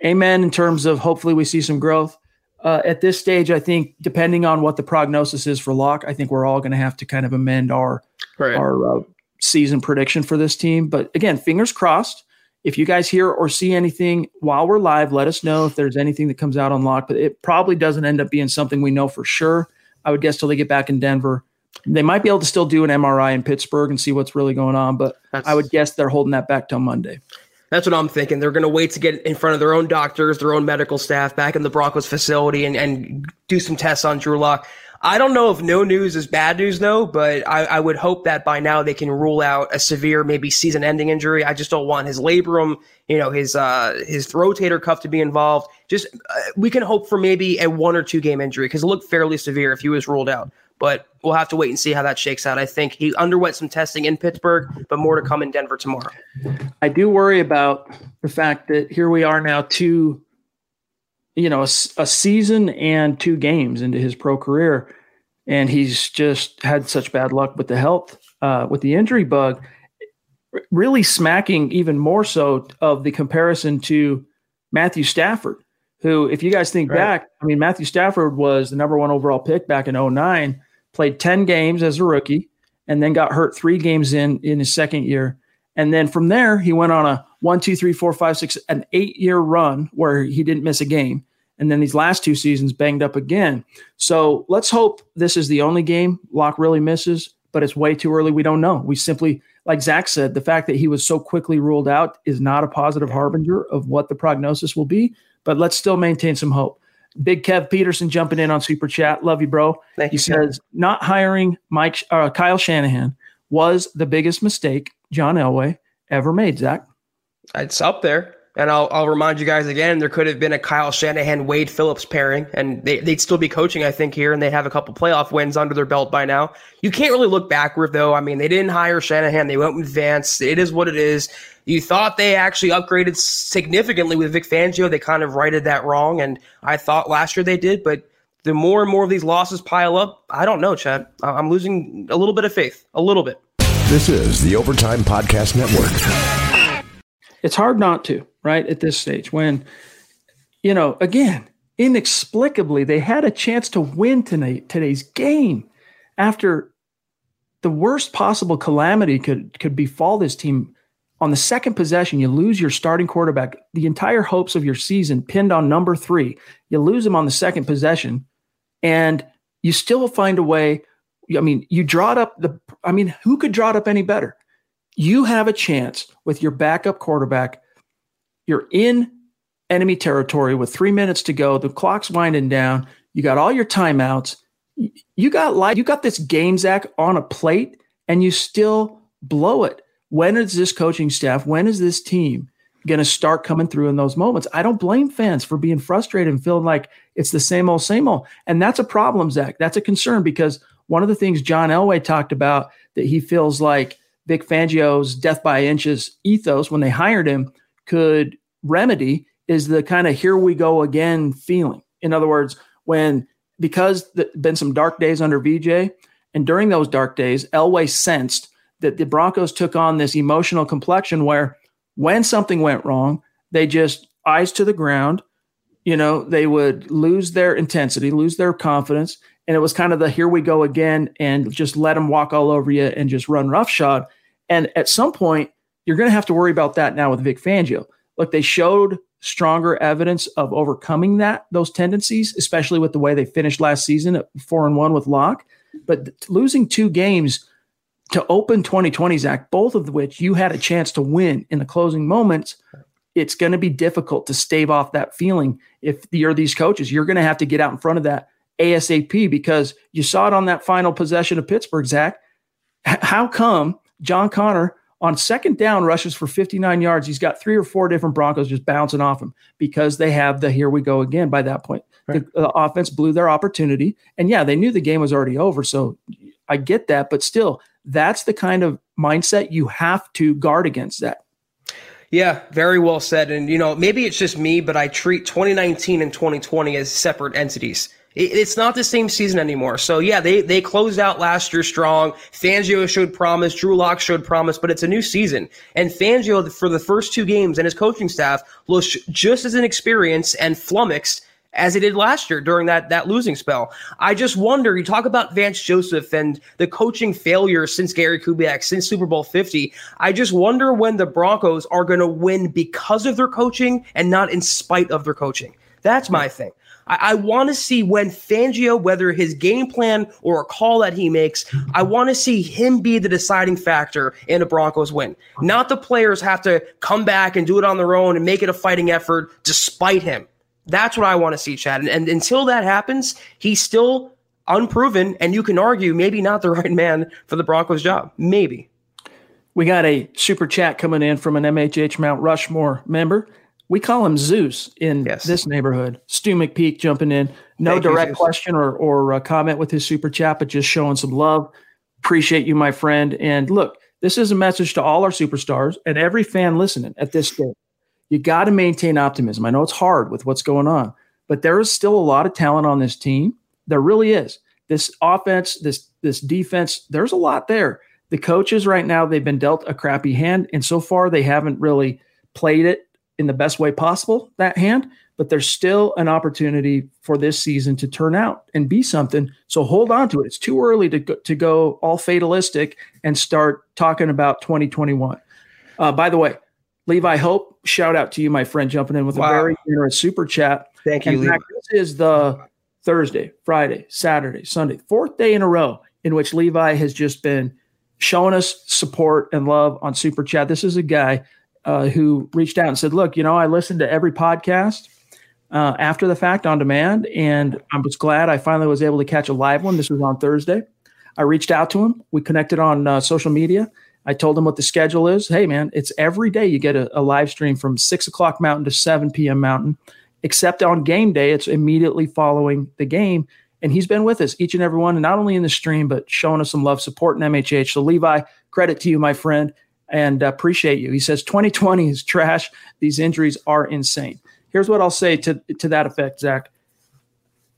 Amen. In terms of hopefully we see some growth. Uh, at this stage, I think depending on what the prognosis is for Lock, I think we're all going to have to kind of amend our right. our uh, season prediction for this team. But again, fingers crossed. If you guys hear or see anything while we're live, let us know if there's anything that comes out on Lock. But it probably doesn't end up being something we know for sure. I would guess till they get back in Denver. They might be able to still do an MRI in Pittsburgh and see what's really going on, but That's, I would guess they're holding that back till Monday. That's what I'm thinking. They're going to wait to get in front of their own doctors, their own medical staff back in the Broncos facility and, and do some tests on Drew Lock. I don't know if no news is bad news though, but I, I, would hope that by now they can rule out a severe, maybe season-ending injury. I just don't want his labrum, you know, his uh, his rotator cuff to be involved. Just uh, we can hope for maybe a one or two game injury because it looked fairly severe if he was ruled out. But we'll have to wait and see how that shakes out. I think he underwent some testing in Pittsburgh, but more to come in Denver tomorrow. I do worry about the fact that here we are now two you know, a, a, season and two games into his pro career, and he's just had such bad luck with the health, uh, with the injury bug, really smacking even more so of the comparison to Matthew Stafford, who, if you guys think right. back, I mean, Matthew Stafford was the number one overall pick back in 09, played 10 games as a rookie, and then got hurt three games in in his second year. And then from there, he went on a one, two, three, four, five, six, an eight year run where he didn't miss a game. And then these last two seasons banged up again. So let's hope this is the only game Lock really misses, but it's way too early. We don't know. We simply, like Zach said, the fact that he was so quickly ruled out is not a positive harbinger of what the prognosis will be, but let's still maintain some hope. Big Kev Peterson jumping in on Super Chat. Love you, bro. Thank he you, says, not hiring Mike uh, Kyle Shanahan was the biggest mistake John Elway ever made, Zach. It's up there. And I'll, I'll remind you guys again, there could have been a Kyle Shanahan Wade Phillips pairing, and they, they'd still be coaching, I think, here, and they'd have a couple playoff wins under their belt by now. You can't really look backward, though. I mean, they didn't hire Shanahan, they went with Vance. It is what it is. You thought they actually upgraded significantly with Vic Fangio. They kind of righted that wrong, and I thought last year they did, but the more and more of these losses pile up, I don't know, Chad. I'm losing a little bit of faith, a little bit. This is the Overtime Podcast Network. It's hard not to right at this stage when you know again inexplicably they had a chance to win tonight today's game after the worst possible calamity could could befall this team on the second possession you lose your starting quarterback the entire hopes of your season pinned on number 3 you lose him on the second possession and you still find a way i mean you draw it up the i mean who could draw it up any better you have a chance with your backup quarterback. You're in enemy territory with three minutes to go. The clock's winding down. You got all your timeouts. You got like you got this game Zach on a plate, and you still blow it. When is this coaching staff? When is this team going to start coming through in those moments? I don't blame fans for being frustrated and feeling like it's the same old, same old. And that's a problem, Zach. That's a concern because one of the things John Elway talked about that he feels like Vic Fangio's death by inches ethos when they hired him could remedy is the kind of here we go again feeling. In other words, when because there been some dark days under VJ, and during those dark days, Elway sensed that the Broncos took on this emotional complexion where when something went wrong, they just eyes to the ground, you know, they would lose their intensity, lose their confidence. And it was kind of the here we go again and just let them walk all over you and just run roughshod. And at some point, you're going to have to worry about that now with Vic Fangio. Look, they showed stronger evidence of overcoming that those tendencies, especially with the way they finished last season at four and one with Lock. But losing two games to open 2020, Zach, both of which you had a chance to win in the closing moments, it's going to be difficult to stave off that feeling. If you're these coaches, you're going to have to get out in front of that ASAP because you saw it on that final possession of Pittsburgh, Zach. H- how come John Connor on second down rushes for 59 yards. He's got three or four different Broncos just bouncing off him because they have the here we go again by that point. Right. The, the, offense blew their opportunity. And yeah, they knew the game was already over. So I get that. But still, that's the kind of mindset you have to guard against that. Yeah, very well said. And, you know, maybe it's just me, but I treat 2019 and 2020 as separate entities it's not the same season anymore. So yeah, they they closed out last year strong. Fangio showed promise, Drew Lock showed promise, but it's a new season. And Fangio for the first two games and his coaching staff looks just as inexperienced and flummoxed as he did last year during that that losing spell. I just wonder. You talk about Vance Joseph and the coaching failure since Gary Kubiak, since Super Bowl Fifty. I just wonder when the Broncos are going to win because of their coaching and not in spite of their coaching. That's my thing. I, I want to see when Fangio, whether his game plan or a call that he makes, I want to see him be the deciding factor in a Broncos win. Not the players have to come back and do it on their own and make it a fighting effort despite him. That's what I want to see, Chad. And, and until that happens, he's still unproven, and you can argue maybe not the right man for the Broncos job. Maybe. We got a super chat coming in from an MHH Mount Rushmore member. We call him Zeus in yes. this neighborhood. Stu McPeak jumping in. No Thank direct you, question or, or uh, comment with his super chat, but just showing some love. Appreciate you, my friend. And look, this is a message to all our superstars and every fan listening at this stage. You got to maintain optimism. I know it's hard with what's going on, but there is still a lot of talent on this team. There really is. This offense, this this defense, there's a lot there. The coaches right now, they've been dealt a crappy hand, and so far they haven't really played it in the best way possible, that hand, but there's still an opportunity for this season to turn out and be something. So hold on to it. It's too early to go, to go all fatalistic and start talking about 2021. Uh, by the way, Levi Hope, shout out to you, my friend, jumping in with wow. a very generous super chat. Thank you. Fact, this is the Thursday, Friday, Saturday, Sunday, fourth day in a row in which Levi has just been showing us support and love on super chat. This is a guy uh, who reached out and said, "Look, you know, I listened to every podcast uh, after the fact on demand, and I was glad I finally was able to catch a live one. This was on Thursday. I reached out to him. We connected on uh, social media. I told him what the schedule is. Hey, man, it's every day you get a, a live stream from six o'clock Mountain to seven p.m. Mountain, except on game day, it's immediately following the game." And he's been with us each and every one, and not only in the stream, but showing us some love, supporting MHH. So, Levi, credit to you, my friend and appreciate you. He says 2020 is trash. These injuries are insane. Here's what I'll say to, to that effect, Zach.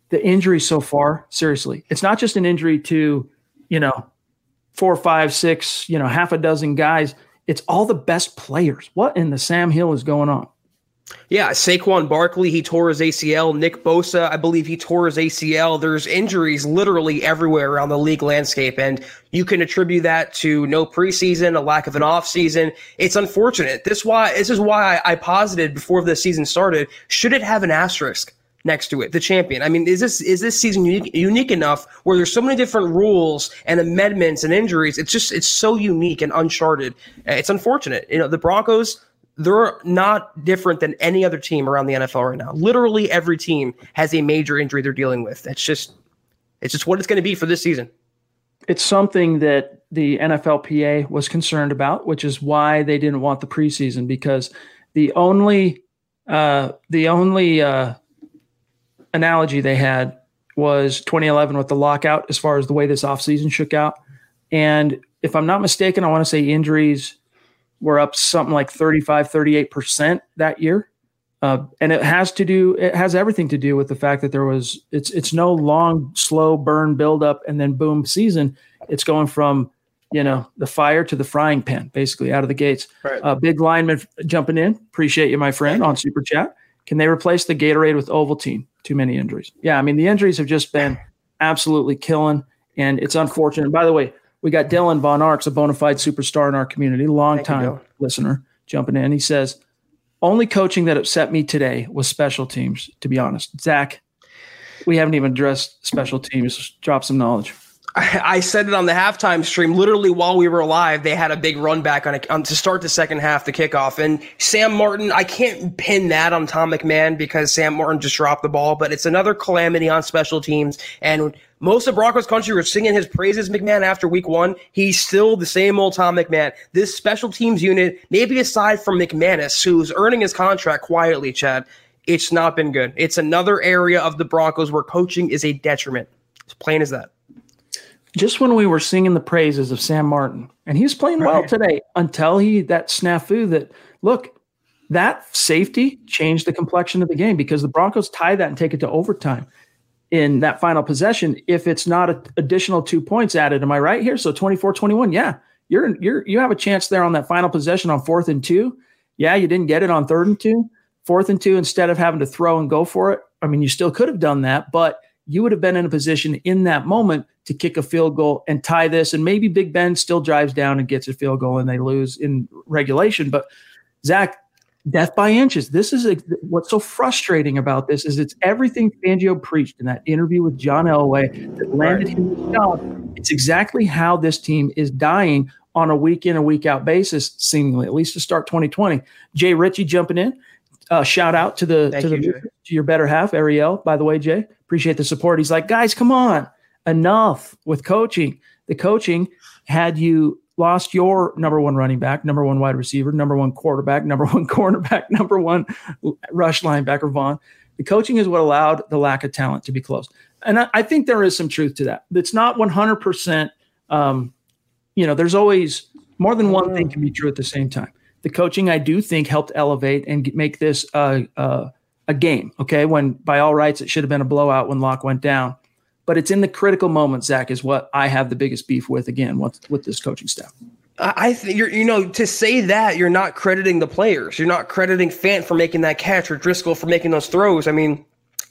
The injuries so far, seriously, it's not just an injury to, you know, four, five, six, you know, half a dozen guys. It's all the best players. What in the Sam Hill is going on? Yeah, Saquon Barkley, he tore his ACL. Nick Bosa, I believe he tore his ACL. There's injuries literally everywhere around the league landscape, and you can attribute that to no preseason, a lack of an offseason. It's unfortunate. This why this is why I, posited before the season started. Should it have an asterisk? Next to it, the champion. I mean, is this is this season unique, unique enough where there's so many different rules and amendments and injuries? It's just it's so unique and uncharted. It's unfortunate. You know, the Broncos they're not different than any other team around the NFL right now. Literally every team has a major injury they're dealing with. It's just it's just what it's going to be for this season. It's something that the NFLPA was concerned about, which is why they didn't want the preseason because the only uh, the only uh, analogy they had was 2011 with the lockout as far as the way this offseason shook out. And if I'm not mistaken, I want to say injuries were up something like 35, 38% that year. Uh, and it has to do, it has everything to do with the fact that there was, it's, it's no long, slow burn buildup and then boom season. It's going from, you know, the fire to the frying pan, basically out of the gates. Right. Uh, big lineman jumping in. Appreciate you, my friend, on Super Chat. Can they replace the Gatorade with Ovaltine? Too many injuries. Yeah, I mean the injuries have just been absolutely killing, and it's unfortunate. By the way, we got Dylan Von Arx, a bona fide superstar in our community, long time listener, jumping in. He says, "Only coaching that upset me today was special teams. To be honest, Zach, we haven't even addressed special teams. Drop some knowledge." I said it on the halftime stream. Literally, while we were live, they had a big run back on, a, on to start the second half, the kickoff. And Sam Martin, I can't pin that on Tom McMahon because Sam Martin just dropped the ball, but it's another calamity on special teams. And most of Broncos country were singing his praises, McMahon, after week one. He's still the same old Tom McMahon. This special teams unit, maybe aside from McManus, who's earning his contract quietly, Chad, it's not been good. It's another area of the Broncos where coaching is a detriment. As plain as that just when we were singing the praises of Sam Martin, and he was playing well right. today until he that snafu that look that safety changed the complexion of the game because the Broncos tie that and take it to overtime in that final possession if it's not an additional two points added. Am i right here? So 24-21 yeah you're you're you have a chance there on that final possession on fourth and two. Yeah you didn't get it on third and two. Fourth and two instead of having to throw and go for it i mean you still could have done that but you would have been in a position in that moment to kick a field goal and tie this. And maybe Big Ben still drives down and gets a field goal and they lose in regulation. But Zach, death by inches. This is a, what's so frustrating about this is it's everything Fangio preached in that interview with John Elway that landed right. him the job. It's exactly how this team is dying on a week in a week out basis, seemingly at least to start 2020. Jay Ritchie jumping in. Uh, shout out to the Thank to the to your better half, Ariel. By the way, Jay, appreciate the support. He's like, guys, come on, enough with coaching. The coaching had you lost your number one running back, number one wide receiver, number one quarterback, number one cornerback, number one rush linebacker, Von. The coaching is what allowed the lack of talent to be closed. And I, I think there is some truth to that. It's not 100%. Um, you know, there's always more than one thing can be true at the same time the coaching I do think helped elevate and make this a, a, a game. Okay, when by all rights it should have been a blowout when Lock went down, but it's in the critical moments. Zach is what I have the biggest beef with. Again, with, with this coaching staff. I think you're, you know, to say that you're not crediting the players. You're not crediting Fant for making that catch or Driskel for making those throws. I mean,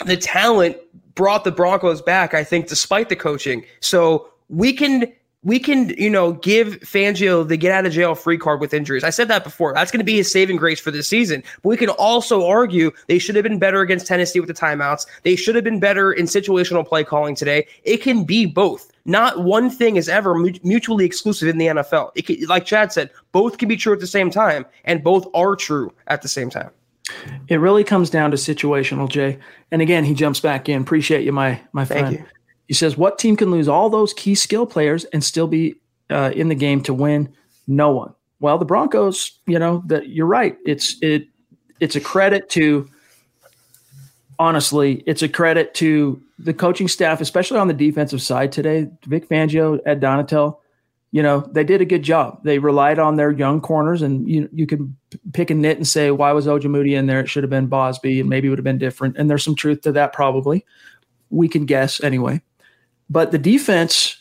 the talent brought the Broncos back, I think, despite the coaching. So we can we can, you know, give Fangio the get out of jail free card with injuries. I said that before. That's going to be his saving grace for this season. But we can also argue they should have been better against Tennessee with the timeouts. They should have been better in situational play calling today. It can be both. Not one thing is ever mutually exclusive in the NFL. It can, like Chad said, both can be true at the same time, and both are true at the same time. It really comes down to situational, Jay. And again, he jumps back in. Appreciate you, my my friend. He says, What team can lose all those key skill players and still be uh, in the game to win? No one. Well, the Broncos, you know, that you're right. It's it it's a credit to honestly, it's a credit to the coaching staff, especially on the defensive side today. Vic Fangio, Ed Donatell, you know, they did a good job. They relied on their young corners, and you you can pick a nit and say, why was Ojemudia in there? It should have been Bausby, and maybe it would have been different. And there's some truth to that, probably. We can guess anyway. But the defense,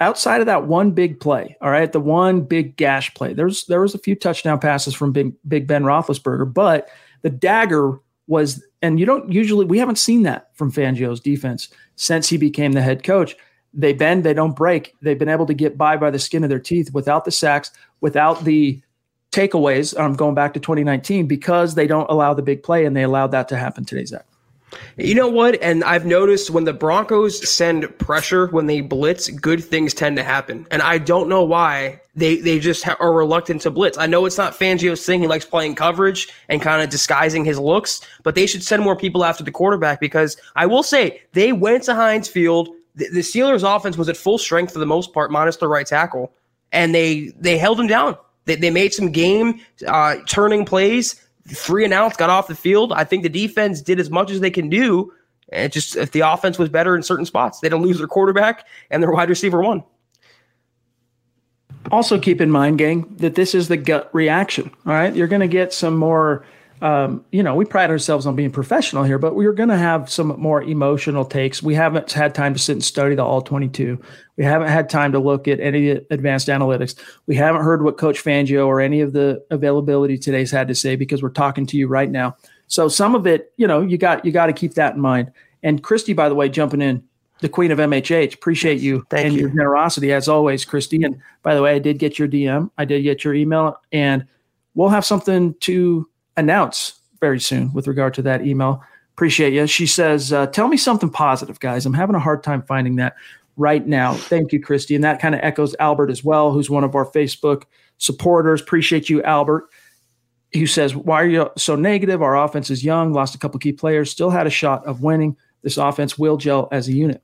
outside of that one big play, all right, the one big gash play, there's there was a few touchdown passes from Big Big Ben Roethlisberger, but the dagger was, and you don't usually we haven't seen that from Fangio's defense since he became the head coach. They bend, they don't break. They've been able to get by by the skin of their teeth without the sacks, without the takeaways. I'm going back to 2019 because they don't allow the big play, and they allowed that to happen today, Zach. You know what? And I've noticed when the Broncos send pressure, when they blitz, good things tend to happen. And I don't know why they they just ha- are reluctant to blitz. I know it's not Fangio's thing; he likes playing coverage and kind of disguising his looks. But they should send more people after the quarterback because I will say they went to Heinz Field. The, the Steelers' offense was at full strength for the most part, minus the right tackle, and they they held him down. They, they made some game uh, turning plays three and outs, got off the field. I think the defense did as much as they can do. And just if the offense was better in certain spots, they don't lose their quarterback and their wide receiver one. Also, keep in mind, gang, that this is the gut reaction. All right, you're going to get some more um, you know, we pride ourselves on being professional here, but we're going to have some more emotional takes. We haven't had time to sit and study the all 22. We haven't had time to look at any advanced analytics. We haven't heard what Coach Fangio or any of the availability today's had to say because we're talking to you right now. So some of it, you know, you got you got to keep that in mind. And Christy, by the way, jumping in, the queen of MHH. Appreciate you Thank and you. your generosity as always, Christy. And by the way, I did get your DM. I did get your email, and we'll have something to announce very soon with regard to that email. Appreciate you. She says, uh, "Tell me something positive, guys. I'm having a hard time finding that right now." Thank you, Christy, and that kind of echoes Albert as well, who's one of our Facebook supporters. Appreciate you, Albert. Who says, "Why are you so negative? Our offense is young, lost a couple key players, still had a shot of winning. This offense will gel as a unit."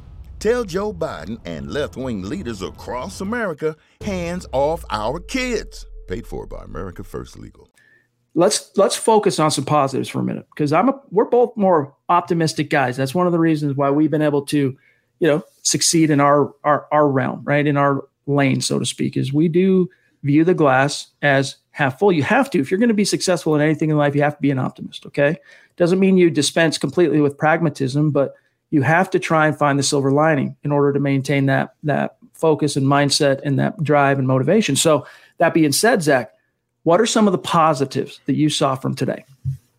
Tell Joe Biden and left wing leaders across America hands off our kids. Paid for by America First Legal. let's let's focus on some positives for a minute because I'm a, we're both more optimistic guys. That's one of the reasons why we've been able to, you know, succeed in our our our realm, right in our lane, so to speak. Is we do view the glass as half full. You have to if you're going to be successful in anything in life. You have to be an optimist. Okay, doesn't mean you dispense completely with pragmatism, but you have to try and find the silver lining in order to maintain that that focus and mindset and that drive and motivation. So that being said, Zach, what are some of the positives that you saw from today?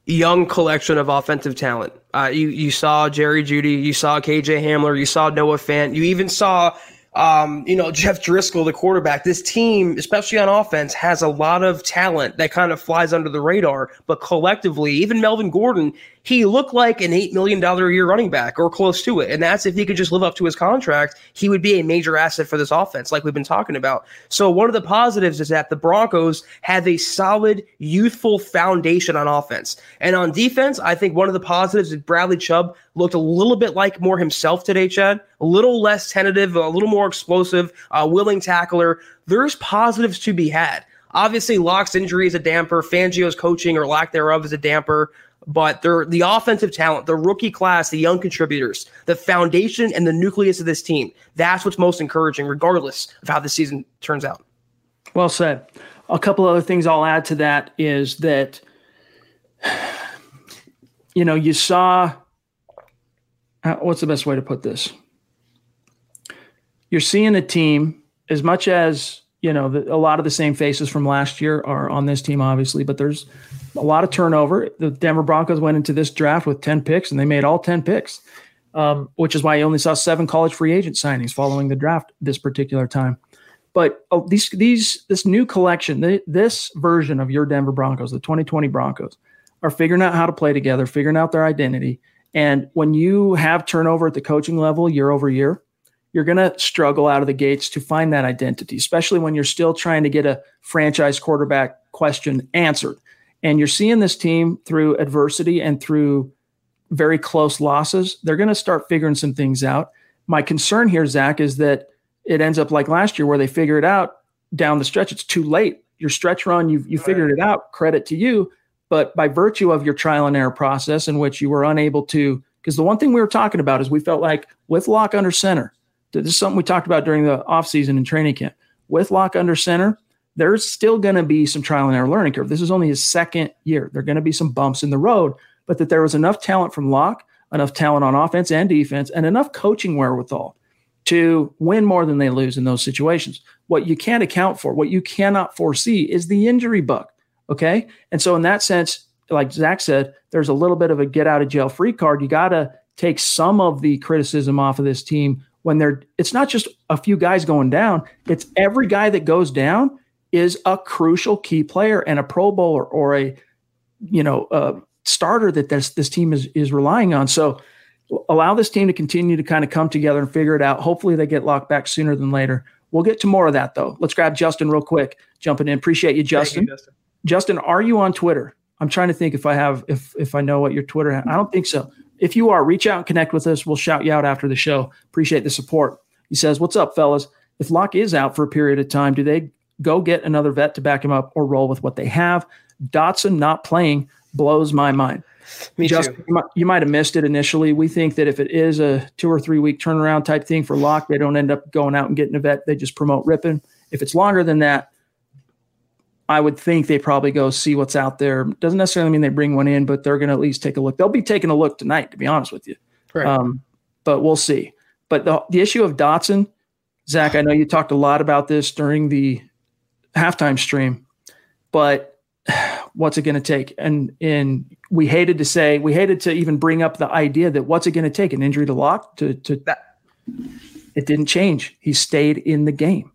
young collection of offensive talent. Uh, you you saw Jerry Jeudy, you saw KJ Hamler, you saw Noah Fant, you even saw um, you know Jeff Driskel, the quarterback. This team, especially on offense, has a lot of talent that kind of flies under the radar. But collectively, even Melvin Gordon, he looked like an eight million dollar a year running back or close to it. And that's if he could just live up to his contract, he would be a major asset for this offense, like we've been talking about. So one of the positives is that the Broncos have a solid youthful foundation on offense. And on defense, I think one of the positives is Bradley Chubb looked a little bit like more himself today, Chad. A little less tentative, a little more explosive, a willing tackler. There's positives to be had. Obviously, Lock's injury is a damper. Fangio's coaching or lack thereof is a damper. But they're the offensive talent, the rookie class, the young contributors, the foundation and the nucleus of this team. That's what's most encouraging, regardless of how the season turns out. Well said. A couple other things I'll add to that is that, you know, you saw, uh, what's the best way to put this? You're seeing a team, as much as, you know, the, a lot of the same faces from last year are on this team, obviously, but there's a lot of turnover. The Denver Broncos went into this draft with 10 picks and they made all 10 picks, um, which is why you only saw seven college free agent signings following the draft this particular time. But oh, these these this new collection, this version of your Denver Broncos, the 2020 Broncos, are figuring out how to play together, figuring out their identity. And when you have turnover at the coaching level year over year, you're going to struggle out of the gates to find that identity, especially when you're still trying to get a franchise quarterback question answered. And you're seeing this team through adversity and through very close losses. They're going to start figuring some things out. My concern here, Zach, is that it ends up like last year where they figure it out down the stretch. It's too late. Your stretch run, you you figured it out. Credit to you. But by virtue of your trial and error process, in which you were unable to, because the one thing we were talking about is we felt like with Lock under center, this is something we talked about during the offseason and training camp. With Lock under center, there's still going to be some trial and error learning curve. This is only his second year. There are going to be some bumps in the road, but that there was enough talent from Lock, enough talent on offense and defense, and enough coaching wherewithal to win more than they lose in those situations. What you can't account for, what you cannot foresee is the injury bug. Okay. And so, in that sense, like Zach said, there's a little bit of a get out of jail free card. You got to take some of the criticism off of this team when they're, it's not just a few guys going down, it's every guy that goes down is a crucial key player and a Pro Bowler or a, you know, a starter that this, this team is, is relying on. So, allow this team to continue to kind of come together and figure it out. Hopefully, they get locked back sooner than later. We'll get to more of that though. Let's grab Justin real quick, jumping in. Appreciate you, Justin. You, Justin. Justin, are you on Twitter? I'm trying to think if I have if if I know what your Twitter. I don't think so. If you are, reach out and connect with us. We'll shout you out after the show. Appreciate the support. He says, "What's up, fellas? If Lock is out for a period of time, do they go get another vet to back him up or roll with what they have? Dotson not playing blows my mind." Me Just, too. You might, you might have missed it initially. We think that if it is a two or three week turnaround type thing for Lock, they don't end up going out and getting a vet. They just promote Rypien. If it's longer than that, I would think they probably go see what's out there. Doesn't necessarily mean they bring one in, but they're going to at least take a look. They'll be taking a look tonight, to be honest with you. Right. Um, but we'll see. But the, the issue of Dotson, Zach, I know you talked a lot about this during the halftime stream, but what's it going to take? And and we hated to say, we hated to even bring up the idea that what's it going to take? An injury to lock to to that. It didn't change. He stayed in the game.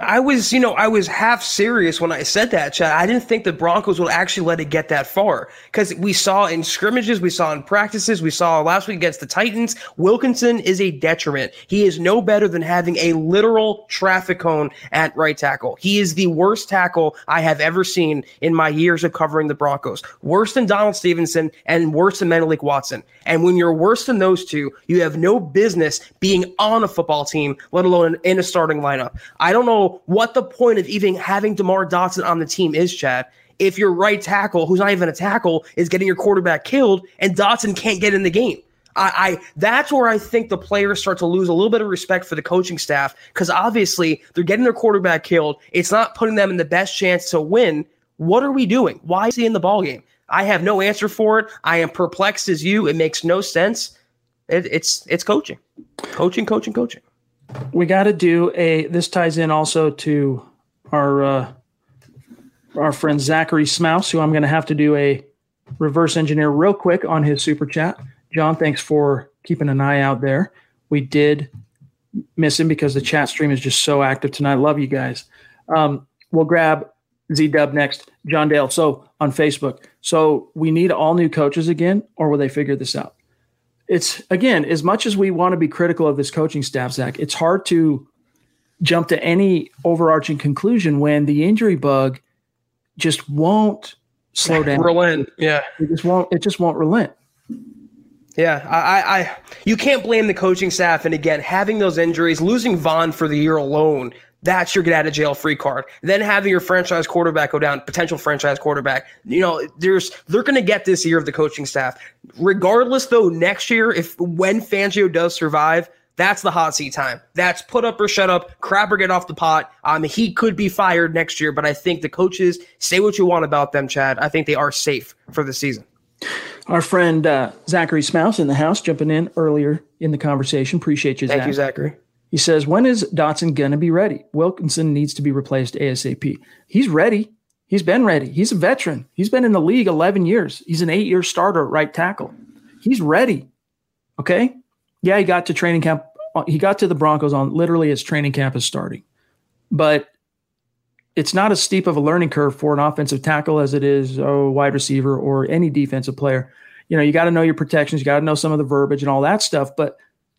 I was, you know, I was half serious when I said that, Chad. I didn't think the Broncos would actually let it get that far because we saw in scrimmages, we saw in practices, we saw last week against the Titans. Wilkinson is a detriment. He is no better than having a literal traffic cone at right tackle. He is the worst tackle I have ever seen in my years of covering the Broncos. Worse than Donald Stephenson and worse than Menelik Watson. And when you're worse than those two, you have no business being on a football team, let alone in a starting lineup. I don't know what the point of even having DeMar Dotson on the team is, Chad. If your right tackle, who's not even a tackle, is getting your quarterback killed and Dotson can't get in the game. I, I, that's where I think the players start to lose a little bit of respect for the coaching staff because obviously they're getting their quarterback killed. It's not putting them in the best chance to win. What are we doing? Why is he in the ball game? I have no answer for it. I am perplexed as you. It makes no sense. It, it's it's coaching, coaching, coaching, coaching we got to do a. This ties in also to our uh, our friend Zachary Smouse, who I'm going to have to do a reverse engineer real quick on his super chat. John, thanks for keeping an eye out there. We did miss him because the chat stream is just so active tonight. Love you guys. Um, we'll grab Z Dub next. John Dale. So on Facebook. So we need all new coaches again, or will they figure this out? It's again, as much as we want to be critical of this coaching staff, Zach, it's hard to jump to any overarching conclusion when the injury bug just won't slow down. Relent. Yeah. It just won't it just won't relent. Yeah, I, I, you can't blame the coaching staff. And again, having those injuries, losing Von for the year alone, that's your get out of jail free card. Then having your franchise quarterback go down, potential franchise quarterback. You know, there's they're going to get this year of the coaching staff. Regardless, though, next year, if when Fangio does survive, that's the hot seat time. That's put up or shut up. Crap or get off the pot. Um, he could be fired next year, but I think the coaches say what you want about them, Chad. I think they are safe for the season. Our friend uh, Zachary Smouse in the house jumping in earlier in the conversation. Appreciate you, Thank Zach. you, Zachary. He says, When is Dotson going to be ready? Wilkinson needs to be replaced ASAP. He's ready. He's been ready. He's a veteran. He's been in the league 11 years. He's an eight year starter right tackle. He's ready. Okay. Yeah, he got to training camp. Uh, he got to the Broncos on literally as training camp is starting. but it's not as steep of a learning curve for an offensive tackle as it is a wide receiver or any defensive player. You know, you got to know your protections, you got to know some of the verbiage and all that stuff, but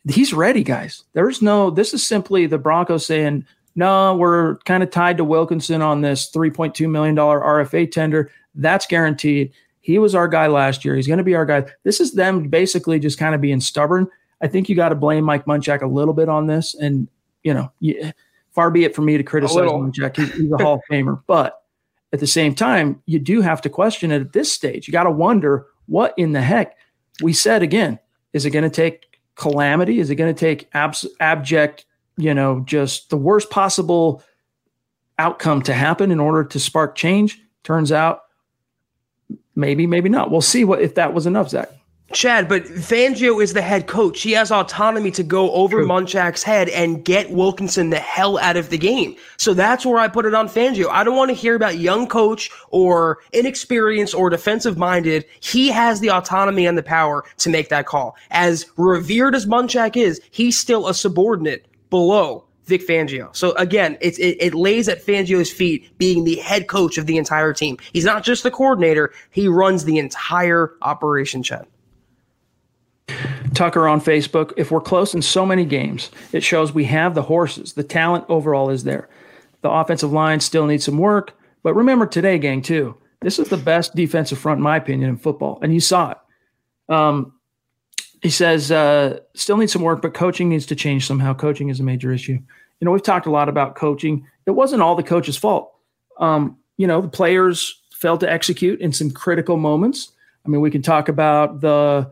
he's ready, guys. There's no, this is simply the Broncos saying, no, we're kind of tied to Wilkinson on this $3.2 million RFA tender. That's guaranteed. He was our guy last year. He's going to be our guy. This is them basically just kind of being stubborn. I think you got to blame Mike Munchak a little bit on this. And, you know, yeah, far be it for me to criticize Munchak. He's, he's a Hall of Famer. But at the same time, you do have to question it at this stage. You got to wonder what in the heck we said again. Is it going to take calamity? Is it going to take abs- abject, you know, just the worst possible outcome to happen in order to spark change? Turns out, maybe, maybe not. We'll see what if that was enough, Zach. Chad, but Fangio is the head coach. He has autonomy to go over True. Munchak's head and get Wilkinson the hell out of the game. So that's where I put it on Fangio. I don't want to hear about young coach or inexperienced or defensive minded. He has the autonomy and the power to make that call. As revered as Munchak is, he's still a subordinate below Vic Fangio. So again, it, it lays at Fangio's feet being the head coach of the entire team. He's not just the coordinator, he runs the entire operation, Chad. Tucker on Facebook. If we're close in so many games, it shows we have the horses. The talent overall is there. The offensive line still needs some work. But remember today, gang, too. This is the best defensive front, in my opinion, in football. And you saw it. Um, he says, uh, still needs some work, but coaching needs to change somehow. Coaching is a major issue. You know, we've talked a lot about coaching. It wasn't all the coach's fault. Um, you know, the players failed to execute in some critical moments. I mean, we can talk about the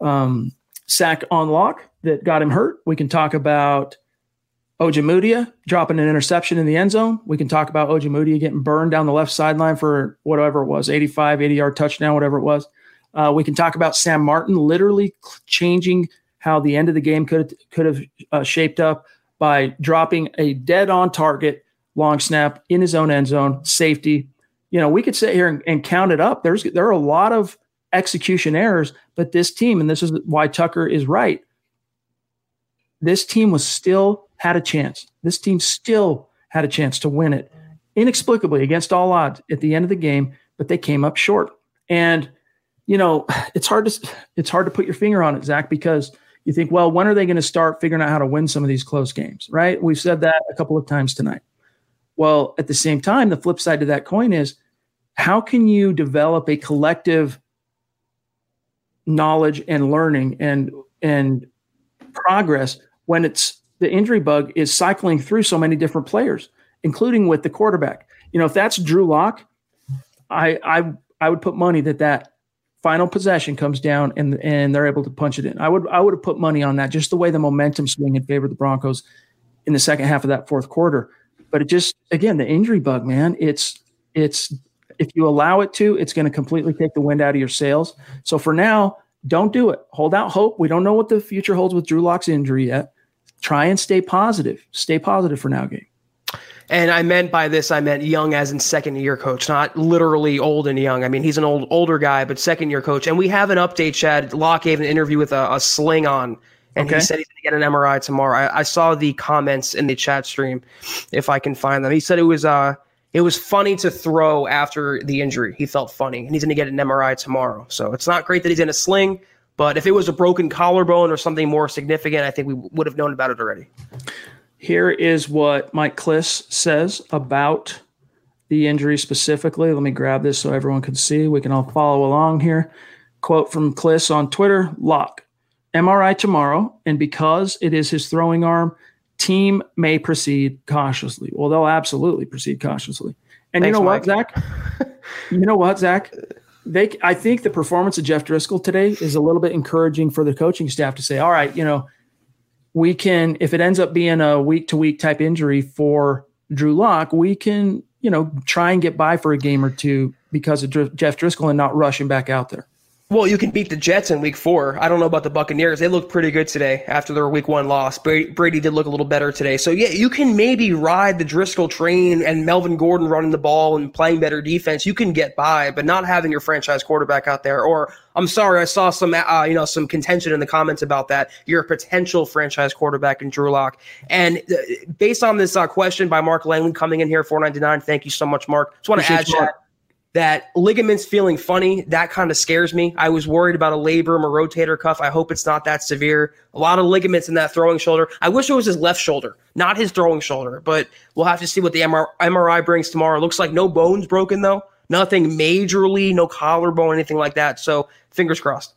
um, sack on Lock that got him hurt. We can talk about Ojemudia dropping an interception in the end zone. We can talk about Ojemudia getting burned down the left sideline for whatever it was 85, 80 yard touchdown, whatever it was. Uh, we can talk about Sam Martin literally changing how the end of the game could could have uh, shaped up by dropping a dead on target long snap in his own end zone, safety. You know, we could sit here and, and count it up. There's there are a lot of execution errors. But this team, and this is why Tucker is right, this team was still had a chance. This team still had a chance to win it inexplicably against all odds at the end of the game, but they came up short. And you know, it's hard to it's hard to put your finger on it, Zach, because you think, well, when are they going to start figuring out how to win some of these close games? Right? We've said that a couple of times tonight. Well, at the same time, the flip side to that coin is how can you develop a collective knowledge and learning and and progress when it's the injury bug is cycling through so many different players, including with the quarterback. You know, if that's Drew Lock, I I I would put money that that final possession comes down and and they're able to punch it in. I would I would have put money on that just the way the momentum swing in favor of the Broncos in the second half of that fourth quarter. But it just again the injury bug, man. It's it's if you allow it to, it's going to completely take the wind out of your sails. So for now, don't do it. Hold out hope. We don't know what the future holds with Drew Lock's injury yet. Try and stay positive. Stay positive for now, game. And I meant by this, I meant young as in second year coach, not literally old and young. I mean, he's an old older guy, but second year coach. And we have an update, Chad. Lock gave an interview with a, a sling on, and okay. he said he's going to get an MRI tomorrow. I, I, saw the comments in the chat stream, if I can find them. He said it was uh it was funny to throw after the injury. He felt funny, and he's going to get an MRI tomorrow. So it's not great that he's in a sling, but if it was a broken collarbone or something more significant, I think we would have known about it already. Here is what Mike Klis says about the injury specifically. Let me grab this so everyone can see. We can all follow along here. Quote from Klis on Twitter Lock, MRI tomorrow, and because it is his throwing arm, team may proceed cautiously. Well, they'll absolutely proceed cautiously. And Thanks, you know Mike. what, Zach? you know what, Zach? They, I think the performance of Jeff Driskel today is a little bit encouraging for the coaching staff to say, all right, you know, we can, if it ends up being a week to week type injury for Drew Lock, we can, you know, try and get by for a game or two because of Jeff Driskel and not rush him back out there. Well, you can beat the Jets in week four. I don't know about the Buccaneers. They looked pretty good today after their week one loss. Brady did look a little better today. So, yeah, you can maybe ride the Driskel train and Melvin Gordon running the ball and playing better defense. You can get by, but not having your franchise quarterback out there. Or, I'm sorry, I saw some, uh, you know, some contention in the comments about that. You're potential franchise quarterback in Drew Lock. And uh, based on this uh, question by Mark Langley coming in here, 499, thank you so much, Mark. Just want to add, Mark that ligaments feeling funny, that kind of scares me. I was worried about a labrum or rotator cuff. I hope it's not that severe. A lot of ligaments in that throwing shoulder. I wish it was his left shoulder, not his throwing shoulder, but we'll have to see what the MRI brings tomorrow. Looks like no bones broken, though. Nothing majorly, no collarbone, anything like that. So fingers crossed.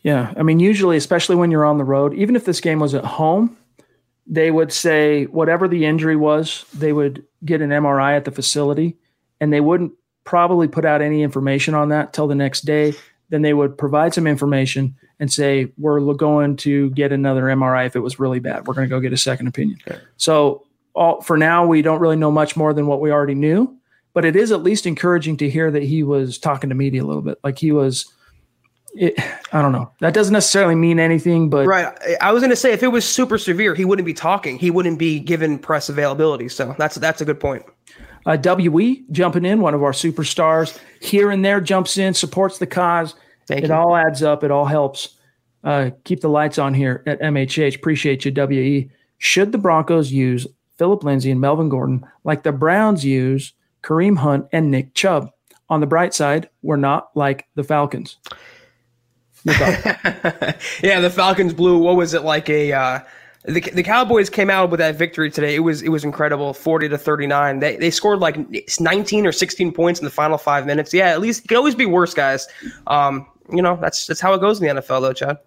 Yeah. I mean, usually, especially when you're on the road, even if this game was at home, they would say whatever the injury was, they would get an MRI at the facility and they wouldn't probably put out any information on that till the next day. Then they would provide some information and say, we're going to get another MRI if it was really bad. We're going to go get a second opinion. Okay. So all, for now, we don't really know much more than what we already knew, but it is at least encouraging to hear that he was talking to media a little bit. Like he was, it, I don't know. That doesn't necessarily mean anything, but right. I was going to say if it was super severe, he wouldn't be talking. He wouldn't be given press availability. So that's that's a good point. Uh, WE jumping in, one of our superstars here and there jumps in, supports the cause. Thank it you. all adds up. It all helps. Uh, keep the lights on here at MHH. Appreciate you, WE. Should the Broncos use Phillip Lindsay and Melvin Gordon like the Browns use Kareem Hunt and Nick Chubb? On the bright side, we're not like the Falcons. yeah, the Falcons blew. What was it like a? Uh, the, the Cowboys came out with that victory today. It was it was incredible, forty to thirty nine. They they scored like nineteen or sixteen points in the final five minutes. Yeah, at least it could always be worse, guys. Um, you know that's that's how it goes in the NFL, though, Chad.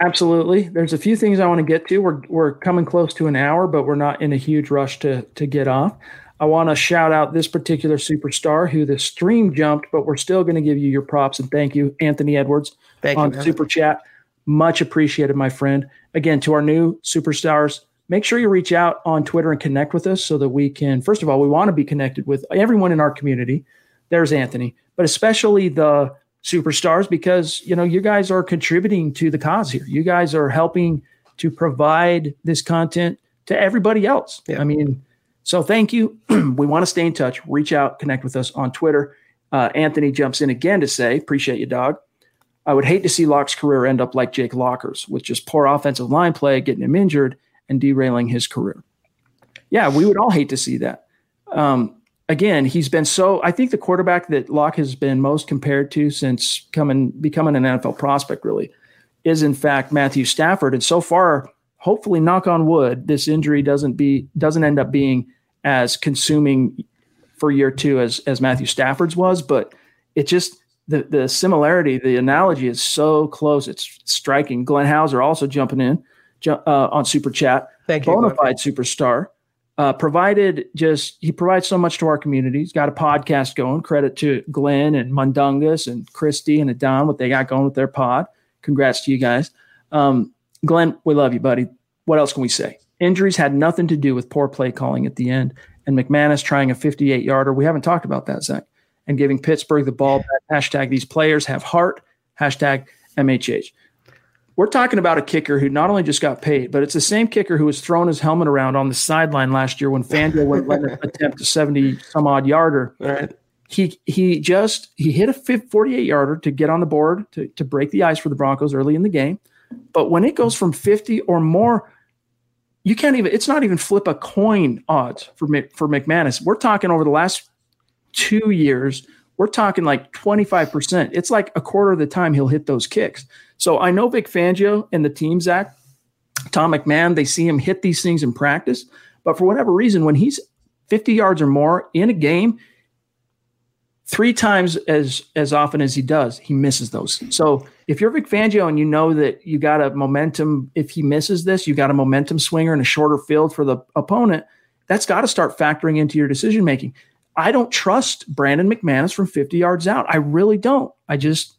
Absolutely. There's a few things I want to get to. We're we're coming close to an hour, but we're not in a huge rush to to get off. I want to shout out this particular superstar who the stream jumped, but we're still going to give you your props and thank you, Anthony Edwards, thank on you, Super Chat. Much appreciated, my friend. Again, to our new superstars, make sure you reach out on Twitter and connect with us so that we can, first of all, we want to be connected with everyone in our community. There's Anthony, but especially the superstars because, you know, you guys are contributing to the cause here. You guys are helping to provide this content to everybody else. Yeah. I mean, so thank you. we want to stay in touch. Reach out, connect with us on Twitter. Uh, Anthony jumps in again to say, appreciate you, dog. I would hate to see Lock's career end up like Jake Locker's, with just poor offensive line play, getting him injured, and derailing his career. Yeah, we would all hate to see that. Um, again, he's been so. I think the quarterback that Locke has been most compared to since coming becoming an NFL prospect really is in fact Matthew Stafford. And so far, hopefully, knock on wood, this injury doesn't be doesn't end up being as consuming for year two as as Matthew Stafford's was. But it just the the similarity, the analogy is so close. It's striking. Glenn Hauser also jumping in uh, on super chat. Thank you. Bonafide superstar. Uh, provided just he provides so much to our community. He's got a podcast going. Credit to Glenn and Mundungus and Christy and Adon what they got going with their pod. Congrats to you guys. Um, Glenn, we love you, buddy. What else can we say? Injuries had nothing to do with poor play calling at the end, and McManus trying a 58 yarder. We haven't talked about that, Zach and giving Pittsburgh the ball back. Hashtag these players have heart. Hashtag MHH. We're talking about a kicker who not only just got paid, but it's the same kicker who was throwing his helmet around on the sideline last year when Fangio would let him attempt a 70 some odd yarder. Right. He he just he hit a 48 yarder to get on the board to, to break the ice for the Broncos early in the game. But when it goes from 50 or more, you can't even it's not even flip a coin odds for for McManus. We're talking over the last two years, we're talking like 25%. It's like a quarter of the time he'll hit those kicks. So I know Vic Fangio and the team, Zach, Tom McMahon, they see him hit these things in practice. But for whatever reason, when he's 50 yards or more in a game, three times as as often as he does, he misses those. So if you're Vic Fangio and you know that you got a momentum, if he misses this, you got a momentum swinger and a shorter field for the opponent, that's got to start factoring into your decision making. I don't trust Brandon McManus from 50 yards out. I really don't. I just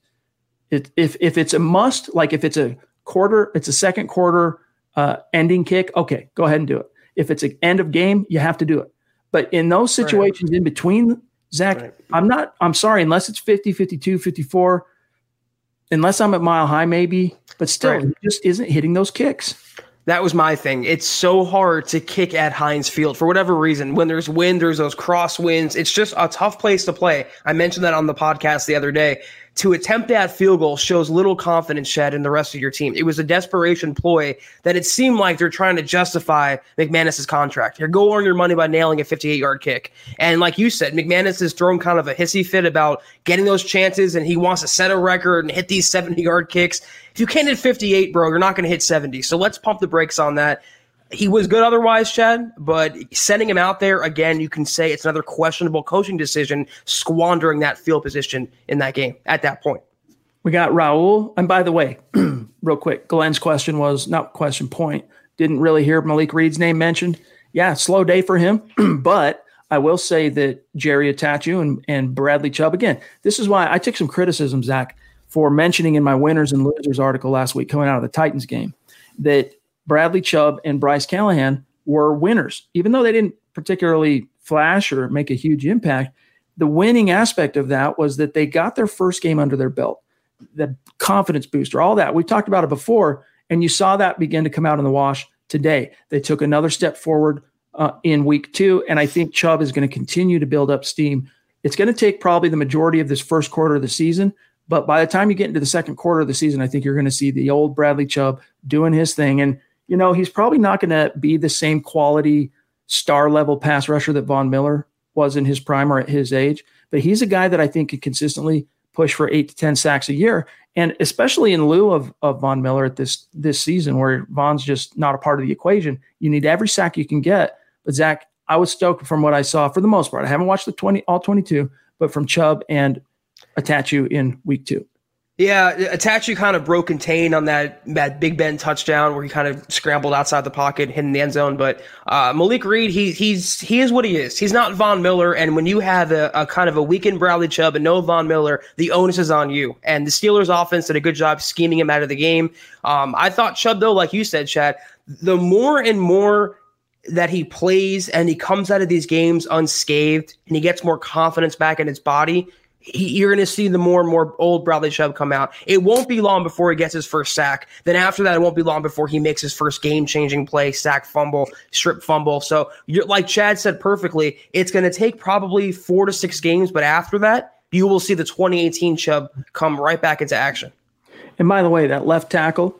it, if if it's a must, like if it's a quarter, it's a second quarter uh, ending kick. Okay, go ahead and do it. If it's an end of game, you have to do it. But in those situations right. in between, Zach, right. I'm not. I'm sorry, unless it's 50, 52, 54. unless I'm at mile high, maybe, but still, right. he just isn't hitting those kicks. That was my thing. It's so hard to kick at Heinz Field for whatever reason. When there's wind, there's those cross winds. It's just a tough place to play. I mentioned that on the podcast the other day to attempt that field goal shows little confidence shed in the rest of your team. It was a desperation ploy that it seemed like they're trying to justify McManus's contract. Here, go earn your money by nailing a 58 yard kick. And like you said, McManus has thrown kind of a hissy fit about getting those chances and he wants to set a record and hit these 70 yard kicks. If you can't hit 58, bro, you're not going to hit 70. So let's pump the brakes on that he was good otherwise, Chad, but sending him out there again, you can say it's another questionable coaching decision, squandering that field position in that game at that point. We got Raul. And by the way, real quick, Glenn's question was not question point. Didn't really hear Malik Reed's name mentioned. Yeah, slow day for him. but I will say that Jerry Attaochu and, and Bradley Chubb, again, this is why I took some criticism, Zach, for mentioning in my winners and losers article last week coming out of the Titans game that Bradley Chubb and Bryce Callahan were winners, even though they didn't particularly flash or make a huge impact. The winning aspect of that was that they got their first game under their belt, the confidence booster, all that. We've talked about it before, and you saw that begin to come out in the wash today. They took another step forward uh, in week two, and I think Chubb is going to continue to build up steam. It's going to take probably the majority of this first quarter of the season, but by the time you get into the second quarter of the season, I think you're going to see the old Bradley Chubb doing his thing. And you know, he's probably not going to be the same quality star level pass rusher that Von Miller was in his prime or at his age, but he's a guy that I think could consistently push for eight to 10 sacks a year. And especially in lieu of, of Von Miller at this, this season, where Von's just not a part of the equation, you need every sack you can get. But Zach, I was stoked from what I saw for the most part. I haven't watched the 20, all 22, but from Chubb and Attaochu in week two. Yeah, Attaochu kind of broke contain on that that Big Ben touchdown where he kind of scrambled outside the pocket, hitting the end zone. But uh, Malik Reed, he he's he is what he is. He's not Von Miller, and when you have a, a, kind of a weakened Bradley Chubb and no Von Miller, the onus is on you. And the Steelers' offense did a good job scheming him out of the game. Um, I thought Chubb, though, like you said, Chad, the more and more that he plays and he comes out of these games unscathed and he gets more confidence back in his body he, you're going to see the more and more old Bradley Chubb come out. It won't be long before he gets his first sack. Then after that, it won't be long before he makes his first game changing play, sack fumble, strip fumble. So you're like Chad said perfectly, it's going to take probably four to six games, but after that, you will see the 2018 Chubb come right back into action. And by the way, that left tackle,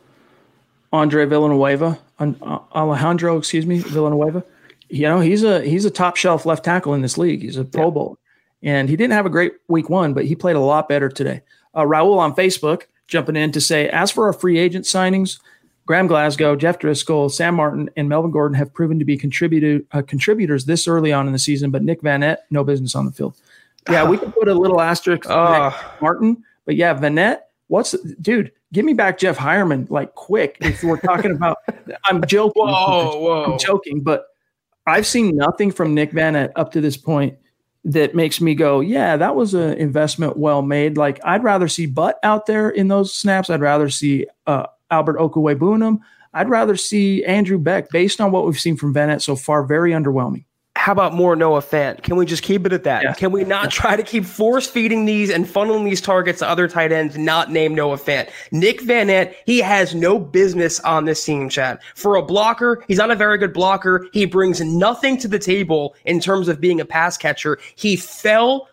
Andre Villanueva, uh, Alejandro, excuse me, Villanueva. You know, he's a he's a top shelf left tackle in this league. He's a Pro yeah. Bowl. And he didn't have a great week one, but he played a lot better today. Uh, Raul on Facebook jumping in to say, as for our free agent signings, Graham Glasgow, Jeff Driskel, Sam Martin, and Melvin Gordon have proven to be contributed, uh, contributors this early on in the season, but Nick Vannett, no business on the field. Yeah, we can put a little asterisk uh, Martin, but yeah, Vannett, what's dude? Give me back Jeff Heuerman like quick. If we're talking about, I'm joking. Whoa, whoa, I'm joking, but I've seen nothing from Nick Vannett up to this point that makes me go, yeah, that was an investment well made. Like I'd rather see Butt out there in those snaps. I'd rather see uh, Albert Okwuegbunam. I'd rather see Andrew Beck. Based on what we've seen from Vannett so far, very underwhelming how about more Noah Fant? Can we just keep it at that? Yeah. Can we not try to keep force feeding these and funneling these targets to other tight ends, not name Noah Fant? Nick Vannett, he has no business on this team, Chad. For a blocker, he's not a very good blocker. He brings nothing to the table in terms of being a pass catcher. He fell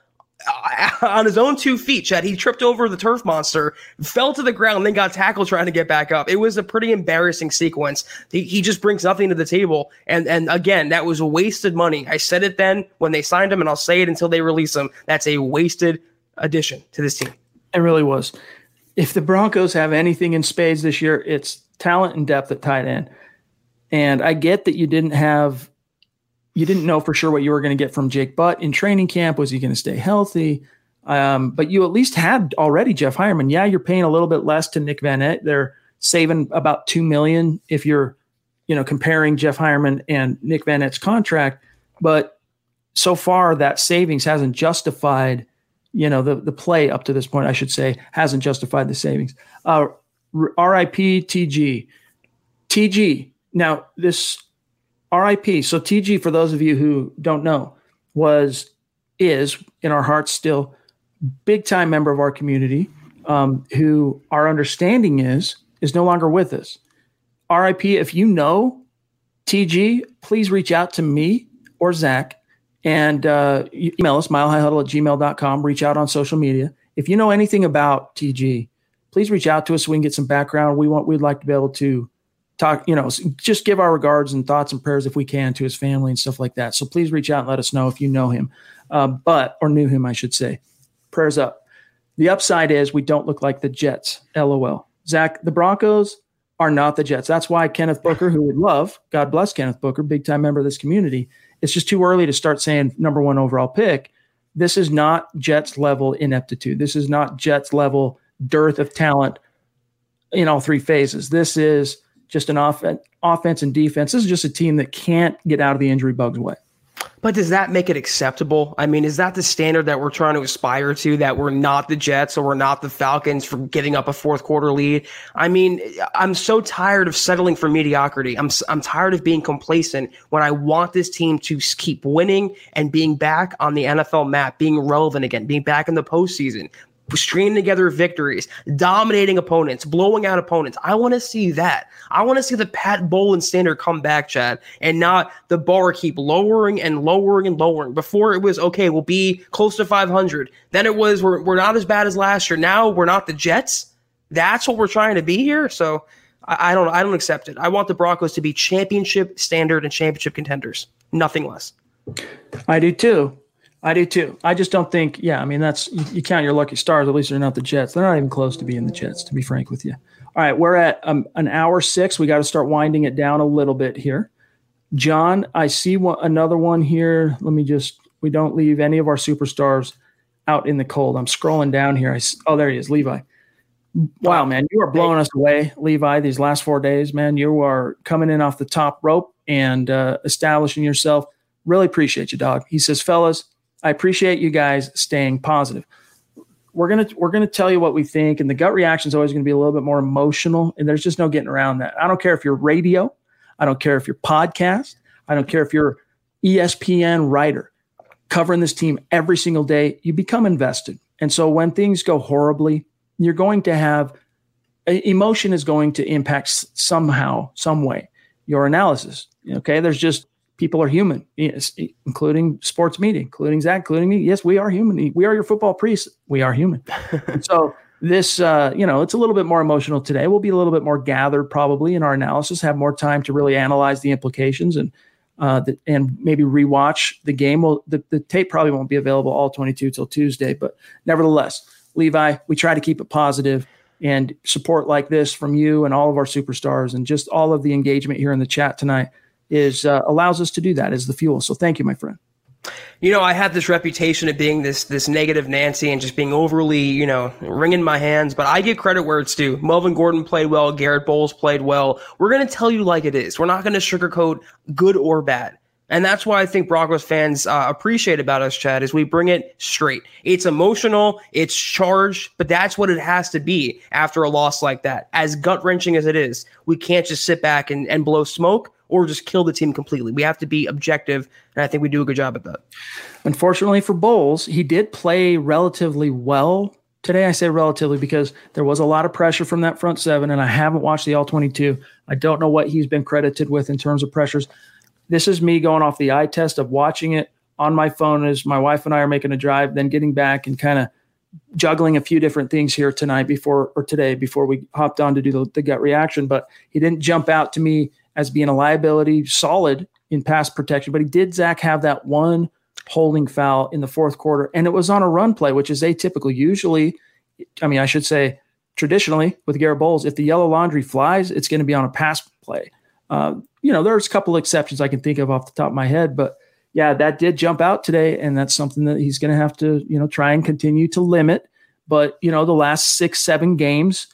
on his own two feet, Chad. He tripped over the turf monster, fell to the ground, then got tackled trying to get back up. It was a pretty embarrassing sequence. He, he just brings nothing to the table. And and again, that was wasted money. I said it then when they signed him, and I'll say it until they release him. That's a wasted addition to this team. It really was. If the Broncos have anything in spades this year, it's talent and depth at tight end. And I get that you didn't have you didn't know for sure what you were going to get from Jake Butt in training camp. Was he going to stay healthy? Um, but you at least had already Jeff Heuerman. Yeah, you're paying a little bit less to Nick Vannett. They're saving about two million if you're, you know, comparing Jeff Heuerman and Nick Vannett's contract. But so far, that savings hasn't justified, you know, the the play up to this point. I should say hasn't justified the savings. Uh, RIP TG, TG. Now this RIP. So TG, for those of you who don't know, was is in our hearts still big time member of our community. um, who our understanding is is no longer with us. RIP, if you know TG, please reach out to me or Zach and uh, email us, milehighhuddle at gmail.com. Reach out on social media. If you know anything about TG, please reach out to us so we can get some background. We want, we'd like to be able to talk, you know, just give our regards and thoughts and prayers if we can to his family and stuff like that. So please reach out and let us know if you know him, uh, but, or knew him, I should say. Prayers up. The upside is we don't look like the Jets. LOL. Zach, the Broncos are not the Jets. That's why Kenneth Booker, who would love, God bless Kenneth Booker, big time member of this community, it's just too early to start saying number one overall pick. This is not Jets level ineptitude. This is not Jets level dearth of talent in all three phases. This is just an off- offense and defense. This is just a team that can't get out of the injury bug's way. But does that make it acceptable? I mean, is that the standard that we're trying to aspire to? That we're not the Jets or we're not the Falcons for giving up a fourth quarter lead? I mean, I'm so tired of settling for mediocrity. I'm I'm tired of being complacent when I want this team to keep winning and being back on the NFL map, being relevant again, being back in the postseason, stringing together victories, dominating opponents, blowing out opponents. I want to see that. I want to see the Pat Bowlen standard come back, Chad, and not the bar keep lowering and lowering and lowering. Before it was okay, we'll be close to 500. Then it was we're, we're not as bad as last year. Now we're not the Jets. That's what we're trying to be here. So I, I don't I don't accept it. I want the Broncos to be championship standard and championship contenders. Nothing less. I do too. I do too. I just don't think. Yeah, I mean that's you, you, count your lucky stars. At least they're not the Jets. They're not even close to being the Jets. To be frank with you. All right, we're at um, an hour six. We got to start winding it down a little bit here. John, I see one, another one here. Let me just. We don't leave any of our superstars out in the cold. I'm scrolling down here. I, oh, there he is, Levi. Wow, man, you are blowing us away, Levi. These last four days, man, you are coming in off the top rope and uh, establishing yourself. Really appreciate you, dog. He says, fellas, I appreciate you guys staying positive. We're gonna we're gonna tell you what we think, and the gut reaction is always to be a little bit more emotional, and there's just no getting around that. I don't care if you're radio, I don't care if you're podcast, I don't care if you're ESPN writer covering this team every single day. You become invested, and so when things go horribly, you're going to have emotion is going to impact somehow, some way your analysis. Okay, there's just people are human, yes, including sports media, including Zach, including me. Yes, we are human. We are your football priests. We are human. so this, uh, you know, it's a little bit more emotional today. We'll be a little bit more gathered probably in our analysis, have more time to really analyze the implications and uh, the, and maybe rewatch the game. Well, the, the tape probably won't be available all 22 till Tuesday, but nevertheless, Levi, we try to keep it positive and support like this from you and all of our superstars and just all of the engagement here in the chat tonight is uh, allows us to do that as the fuel. So thank you, my friend. You know, I have this reputation of being this this negative Nancy and just being overly, you know, wringing my hands. But I give credit where it's due. Melvin Gordon played well. Garett Bolles played well. We're going to tell you like it is. We're not going to sugarcoat good or bad. And that's why I think Broncos fans uh, appreciate about us, Chad, is we bring it straight. It's emotional, it's charged, but that's what it has to be after a loss like that. As gut wrenching as it is, we can't just sit back and, and blow smoke or just kill the team completely. We have to be objective, and I think we do a good job at that. Unfortunately for Bolles, he did play relatively well today. I say relatively because there was a lot of pressure from that front seven, and I haven't watched the all 22. I don't know what he's been credited with in terms of pressures. This is me going off the eye test of watching it on my phone as my wife and I are making a drive, then getting back and kind of juggling a few different things here tonight before or today before we hopped on to do the, the gut reaction. But he didn't jump out to me as being a liability, solid in pass protection. But he did, Zach, have that one holding foul in the fourth quarter, and it was on a run play, which is atypical. Usually, I mean, I should say traditionally with Garett Bolles, if the yellow laundry flies, it's going to be on a pass play. Uh, you know, there's a couple exceptions I can think of off the top of my head, but yeah, that did jump out today, and that's something that he's going to have to, you know, try and continue to limit. But you know, the last six, seven games,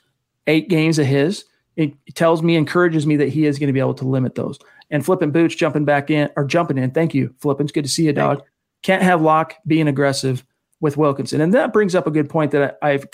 eight games of his, it tells me, encourages me that he is going to be able to limit those. And flipping boots, jumping back in or jumping in. Thank you, flipping. It's good to see you, dog. Can't have Lock being aggressive with Wilkinson, and that brings up a good point that I, have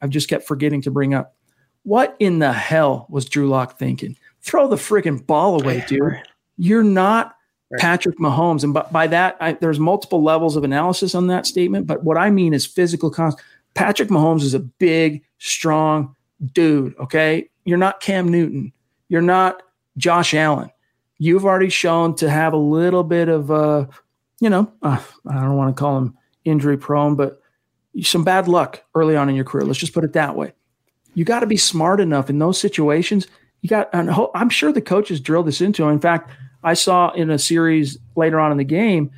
I've just kept forgetting to bring up. What in the hell was Drew Lock thinking? Throw the freaking ball away, dude. You're not Patrick Mahomes, and by, by that, I, there's multiple levels of analysis on that statement. But what I mean is physical. Con- Patrick Mahomes is a big, strong dude. Okay. You're not Cam Newton. You're not Josh Allen. You've already shown to have a little bit of, uh, you know, uh, I don't want to call him injury prone, but some bad luck early on in your career. Let's just put it that way. You got to be smart enough in those situations. You got, and I'm sure the coaches drilled this into him. In fact, I saw in a series later on in the game,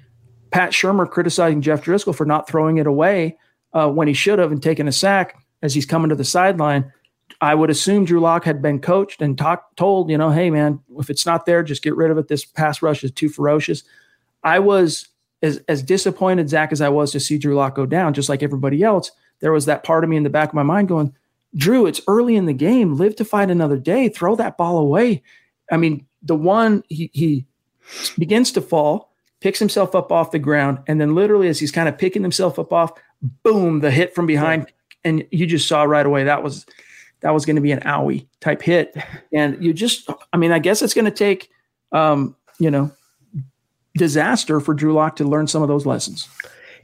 Pat Shurmur criticizing Jeff Driskel for not throwing it away uh, when he should have and taking a sack as he's coming to the sideline. I would assume Drew Lock had been coached and talk, told, you know, hey man, if it's not there, just get rid of it. This pass rush is too ferocious. I was as as disappointed, Zach, as I was to see Drew Lock go down, just like everybody else. There was that part of me in the back of my mind going, Drew, it's early in the game. Live to fight another day. Throw that ball away. I mean, the one he he begins to fall, picks himself up off the ground, and then literally as he's kind of picking himself up off, boom, the hit from behind, and you just saw right away that was that was going to be an owie type hit, and you just, I mean, I guess it's going to take, um, you know, disaster for Drew Lock to learn some of those lessons.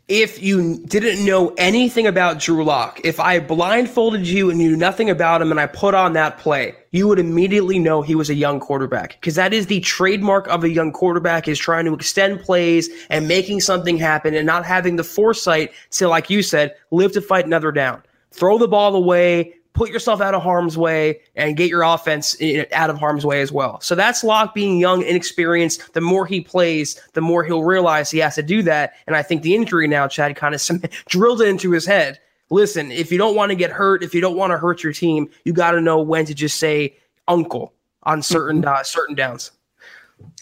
If you didn't know anything about Drew Lock, if I blindfolded you and knew nothing about him and I put on that play, you would immediately know he was a young quarterback. Because that is the trademark of a young quarterback is trying to extend plays and making something happen and not having the foresight to, like you said, live to fight another down. Throw the ball away, put yourself out of harm's way and get your offense out of harm's way as well. So that's Lock being young, inexperienced. The more he plays, the more he'll realize he has to do that. And I think the injury now, Chad, kind of drilled it into his head. Listen, if you don't want to get hurt, if you don't want to hurt your team, you got to know when to just say uncle on certain mm-hmm. uh, certain downs.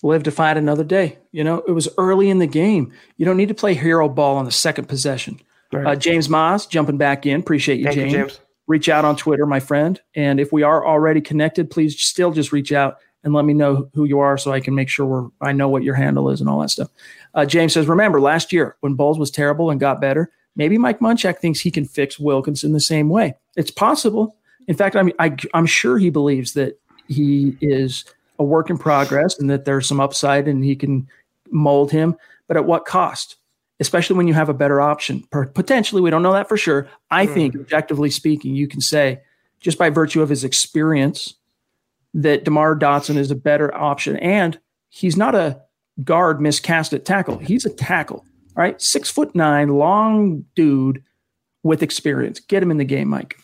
Live to fight another day. You know, it was early in the game. You don't need to play hero ball on the second possession. Right. Uh, James Moss jumping back in. Appreciate you, James. You, James reach out on Twitter, my friend. And if we are already connected, please still just reach out and let me know who you are so I can make sure we're, I know what your handle is and all that stuff. Uh, James says, remember last year when Bolles was terrible and got better, maybe Mike Munchak thinks he can fix Wilkinson the same way. It's possible. In fact, I'm, I, I'm sure he believes that he is a work in progress and that there's some upside and he can mold him. But at what cost? Especially when you have a better option. Potentially, we don't know that for sure. I mm. think, objectively speaking, you can say just by virtue of his experience that DeMar Dotson is a better option. And he's not a guard miscast at tackle. He's a tackle, right? Six foot nine, long dude with experience. Get him in the game, Mike.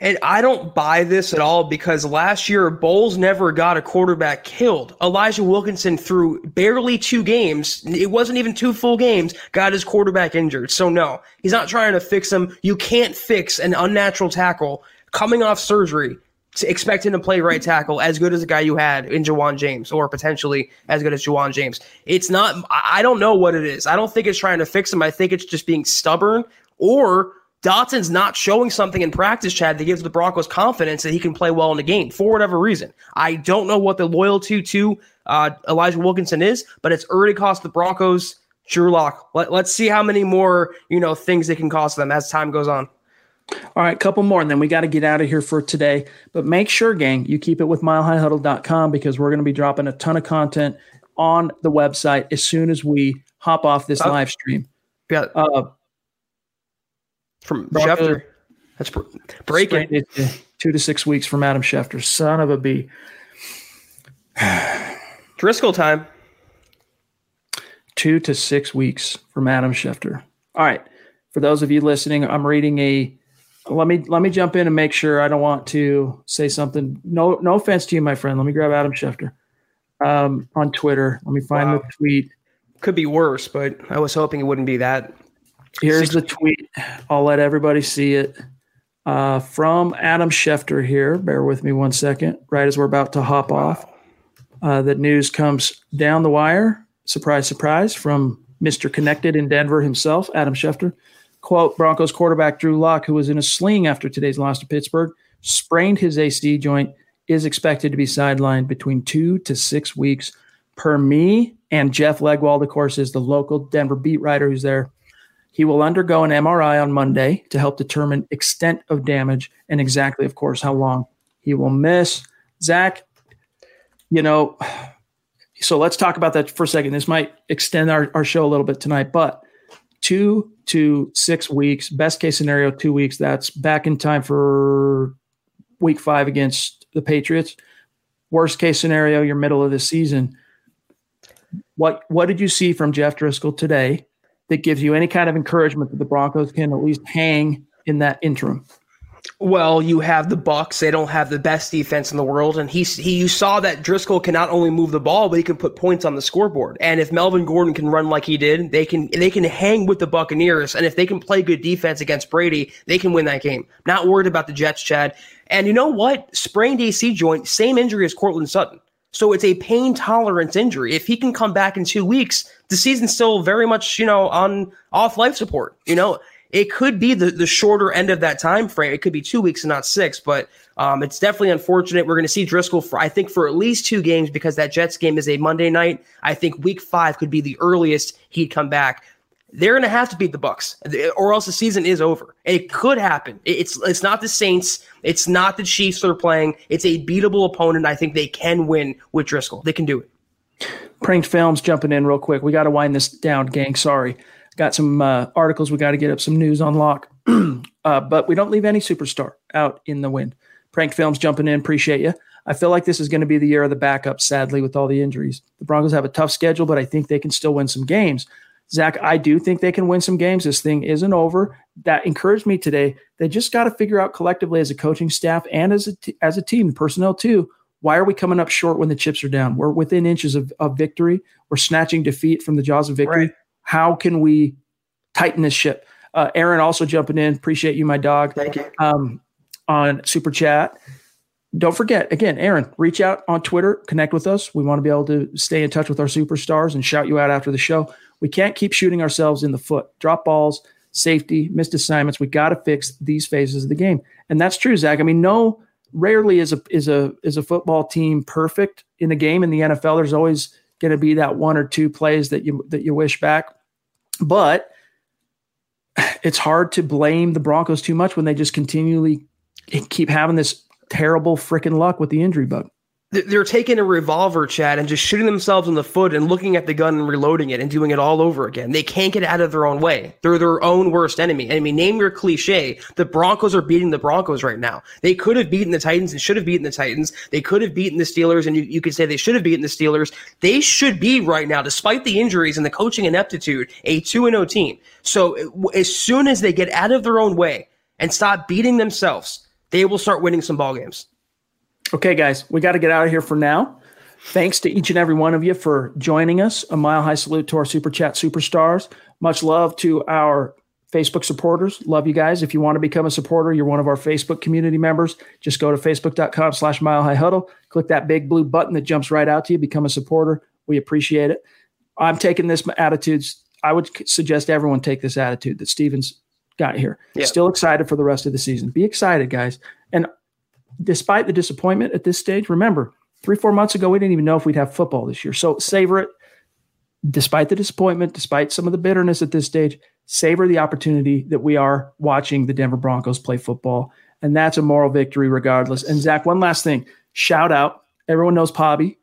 And I don't buy this at all because last year Bolles never got a quarterback killed. Elijah Wilkinson threw barely two games, it wasn't even two full games, got his quarterback injured. So no, he's not trying to fix him. You can't fix an unnatural tackle coming off surgery to expect him to play right tackle as good as the guy you had in Ja'Wuan James or potentially as good as Ja'Wuan James. It's not I don't know what it is. I don't think it's trying to fix him. I think it's just being stubborn or Dotson's not showing something in practice, Chad, that gives the Broncos confidence that he can play well in the game for whatever reason. I don't know what the loyalty to uh, Elijah Wilkinson is, but it's already cost the Broncos Drew Lock. Let, let's see how many more you know things it can cost them as time goes on. All right, couple more, and then we got to get out of here for today. But make sure, gang, you keep it with milehighhuddle.com because we're going to be dropping a ton of content on the website as soon as we hop off this uh, live stream. Yeah. Uh, from Schefter. That's breaking. Two to six weeks from Adam Schefter. Son of a b. Driskel time. Two to six weeks from Adam Schefter. All right. For those of you listening, I'm reading a. Let me let me jump in and make sure I don't want to say something. No no offense to you, my friend. Let me grab Adam Schefter um, on Twitter. Let me find wow. the tweet. Could be worse, but I was hoping it wouldn't be that Here's the tweet. I'll let everybody see it. Uh, from Adam Schefter here. Bear with me one second. Right as we're about to hop off, uh, that news comes down the wire. Surprise, surprise, from Mr. Connected in Denver himself, Adam Schefter. Quote Broncos quarterback Drew Lock, who was in a sling after today's loss to Pittsburgh, sprained his AC joint, is expected to be sidelined between two to six weeks. Per me and Jeff Legwold, of course, is the local Denver beat writer who's there. He will undergo an MRI on Monday to help determine extent of damage and exactly, of course, how long he will miss. Zach, you know, so let's talk about that for a second. This might extend our, our show a little bit tonight, but two to six weeks. Best case scenario, two weeks. That's back in time for week five against the Patriots. Worst case scenario, you're middle of the season. What what did you see from Jeff Driskel today that gives you any kind of encouragement that the Broncos can at least hang in that interim? Well, you have the Bucks. They don't have the best defense in the world, and he he you saw that Driskel can not only move the ball, but he can put points on the scoreboard. And if Melvin Gordon can run like he did, they can they can hang with the Buccaneers. And if they can play good defense against Brady, they can win that game. Not worried about the Jets, Chad. And you know what? Sprained AC joint, same injury as Courtland Sutton. So it's a pain tolerance injury. If he can come back in two weeks, the season's still very much, you know, on off life support. You know, it could be the, the shorter end of that time frame. It could be two weeks and not six, but um, it's definitely unfortunate. We're going to see Driskel for I think for at least two games because that Jets game is a Monday night. I think Week Five could be the earliest he'd come back. They're going to have to beat the Bucks, or else the season is over. It could happen. It's it's not the Saints. It's not the Chiefs they're playing. It's a beatable opponent. I think they can win with Driskel. They can do it. Pranked Films jumping in real quick. We got to wind this down, gang. Sorry got some uh, articles. We got to get up some news on Lock, uh, but we don't leave any superstar out in the wind. Prank Films jumping in. Appreciate you. I feel like this is going to be the year of the backup, sadly, with all the injuries. The Broncos have a tough schedule, but I think they can still win some games. Zach, I do think they can win some games. This thing isn't over. That encouraged me today. They just got to figure out collectively as a coaching staff and as a, t- as a team, personnel too, why are we coming up short when the chips are down? We're within inches of, of victory. We're snatching defeat from the jaws of victory. Right. How can we tighten this ship? Uh, Aaron also jumping in. Appreciate you, my dog. Thank you. Um, on super chat. Don't forget, again, Aaron, reach out on Twitter, connect with us. We want to be able to stay in touch with our superstars and shout you out after the show. We can't keep shooting ourselves in the foot. Drop balls, safety, missed assignments. We got to fix these phases of the game. And that's true, Zach. I mean, no, rarely is a is a is a football team perfect in a game in the NFL. There's always going to be that one or two plays that you that you wish back. But it's hard to blame the Broncos too much when they just continually keep having this terrible freaking luck with the injury bug they're taking a revolver, Chad, and just shooting themselves in the foot and looking at the gun and reloading it and doing it all over again. They can't get out of their own way. They're their own worst enemy. I mean, name your cliche. The Broncos are beating the Broncos right now. They could have beaten the Titans and should have beaten the Titans. They could have beaten the Steelers, and you, you could say they should have beaten the Steelers. They should be right now, despite the injuries and the coaching ineptitude, a 2 0 team. So as soon as they get out of their own way and stop beating themselves, they will start winning some ball games. Okay, guys, we got to get out of here for now. Thanks to each and every one of you for joining us. A mile high salute to our Super Chat superstars. Much love to our Facebook supporters. Love you guys. If you want to become a supporter, you're one of our Facebook community members. Just go to facebook.com slash mile high huddle. Click that big blue button that jumps right out to you. Become a supporter. We appreciate it. I'm taking this attitudes. I would suggest everyone take this attitude that Steven's got here. Yeah. Still excited for the rest of the season. Be excited, guys. And despite the disappointment at this stage, remember, three, four months ago, we didn't even know if we'd have football this year. So savor it. Despite the disappointment, despite some of the bitterness at this stage, savor the opportunity that we are watching the Denver Broncos play football. And that's a moral victory regardless. And Zach, one last thing shout out. Everyone knows Pobby,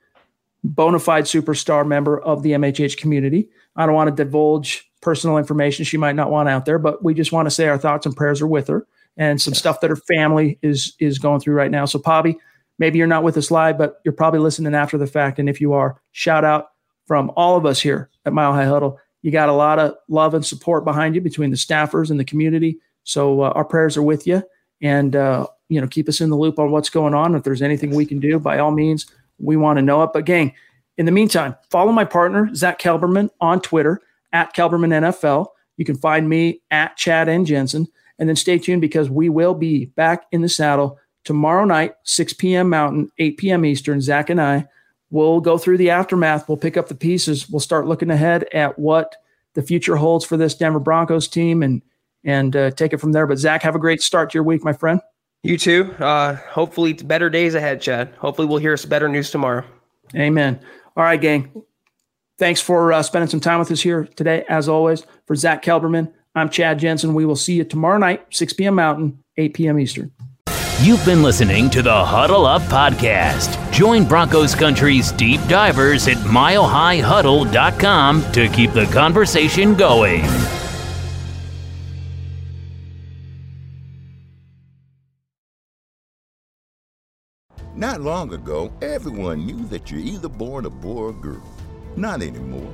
bona fide superstar member of the MHH community. I don't want to divulge personal information she might not want out there, but we just want to say our thoughts and prayers are with her and some yes. stuff that her family is is going through right now. So, Pobby, maybe you're not with us live, but you're probably listening after the fact. And if you are, shout out from all of us here at Mile High Huddle. You got a lot of love and support behind you between the staffers and the community. So uh, our prayers are with you, and uh, you know keep us in the loop on what's going on. If there's anything we can do, by all means, we want to know it. But gang, in the meantime, follow my partner Zach Kelberman on Twitter at Kelberman NFL. You can find me at Chad N Jensen. And then stay tuned because we will be back in the saddle tomorrow night, 6 p.m. Mountain, 8 p.m. Eastern. Zach and I will go through the aftermath. We'll pick up the pieces. We'll start looking ahead at what the future holds for this Denver Broncos team and and uh, take it from there. But Zach, have a great start to your week, my friend. You too. Uh, hopefully, better days ahead, Chad. Hopefully, we'll hear some better news tomorrow. Amen. All right, gang. Thanks for uh, spending some time with us here today. As always, for Zach Kelberman, I'm Chad Jensen. We will see you tomorrow night, 6 p.m. Mountain, 8 p.m. Eastern. You've been listening to the Huddle Up Podcast. Join Broncos Country's deep divers at milehighhuddle.com to keep the conversation going. Not long ago, everyone knew that you're either born a boy or girl. Not anymore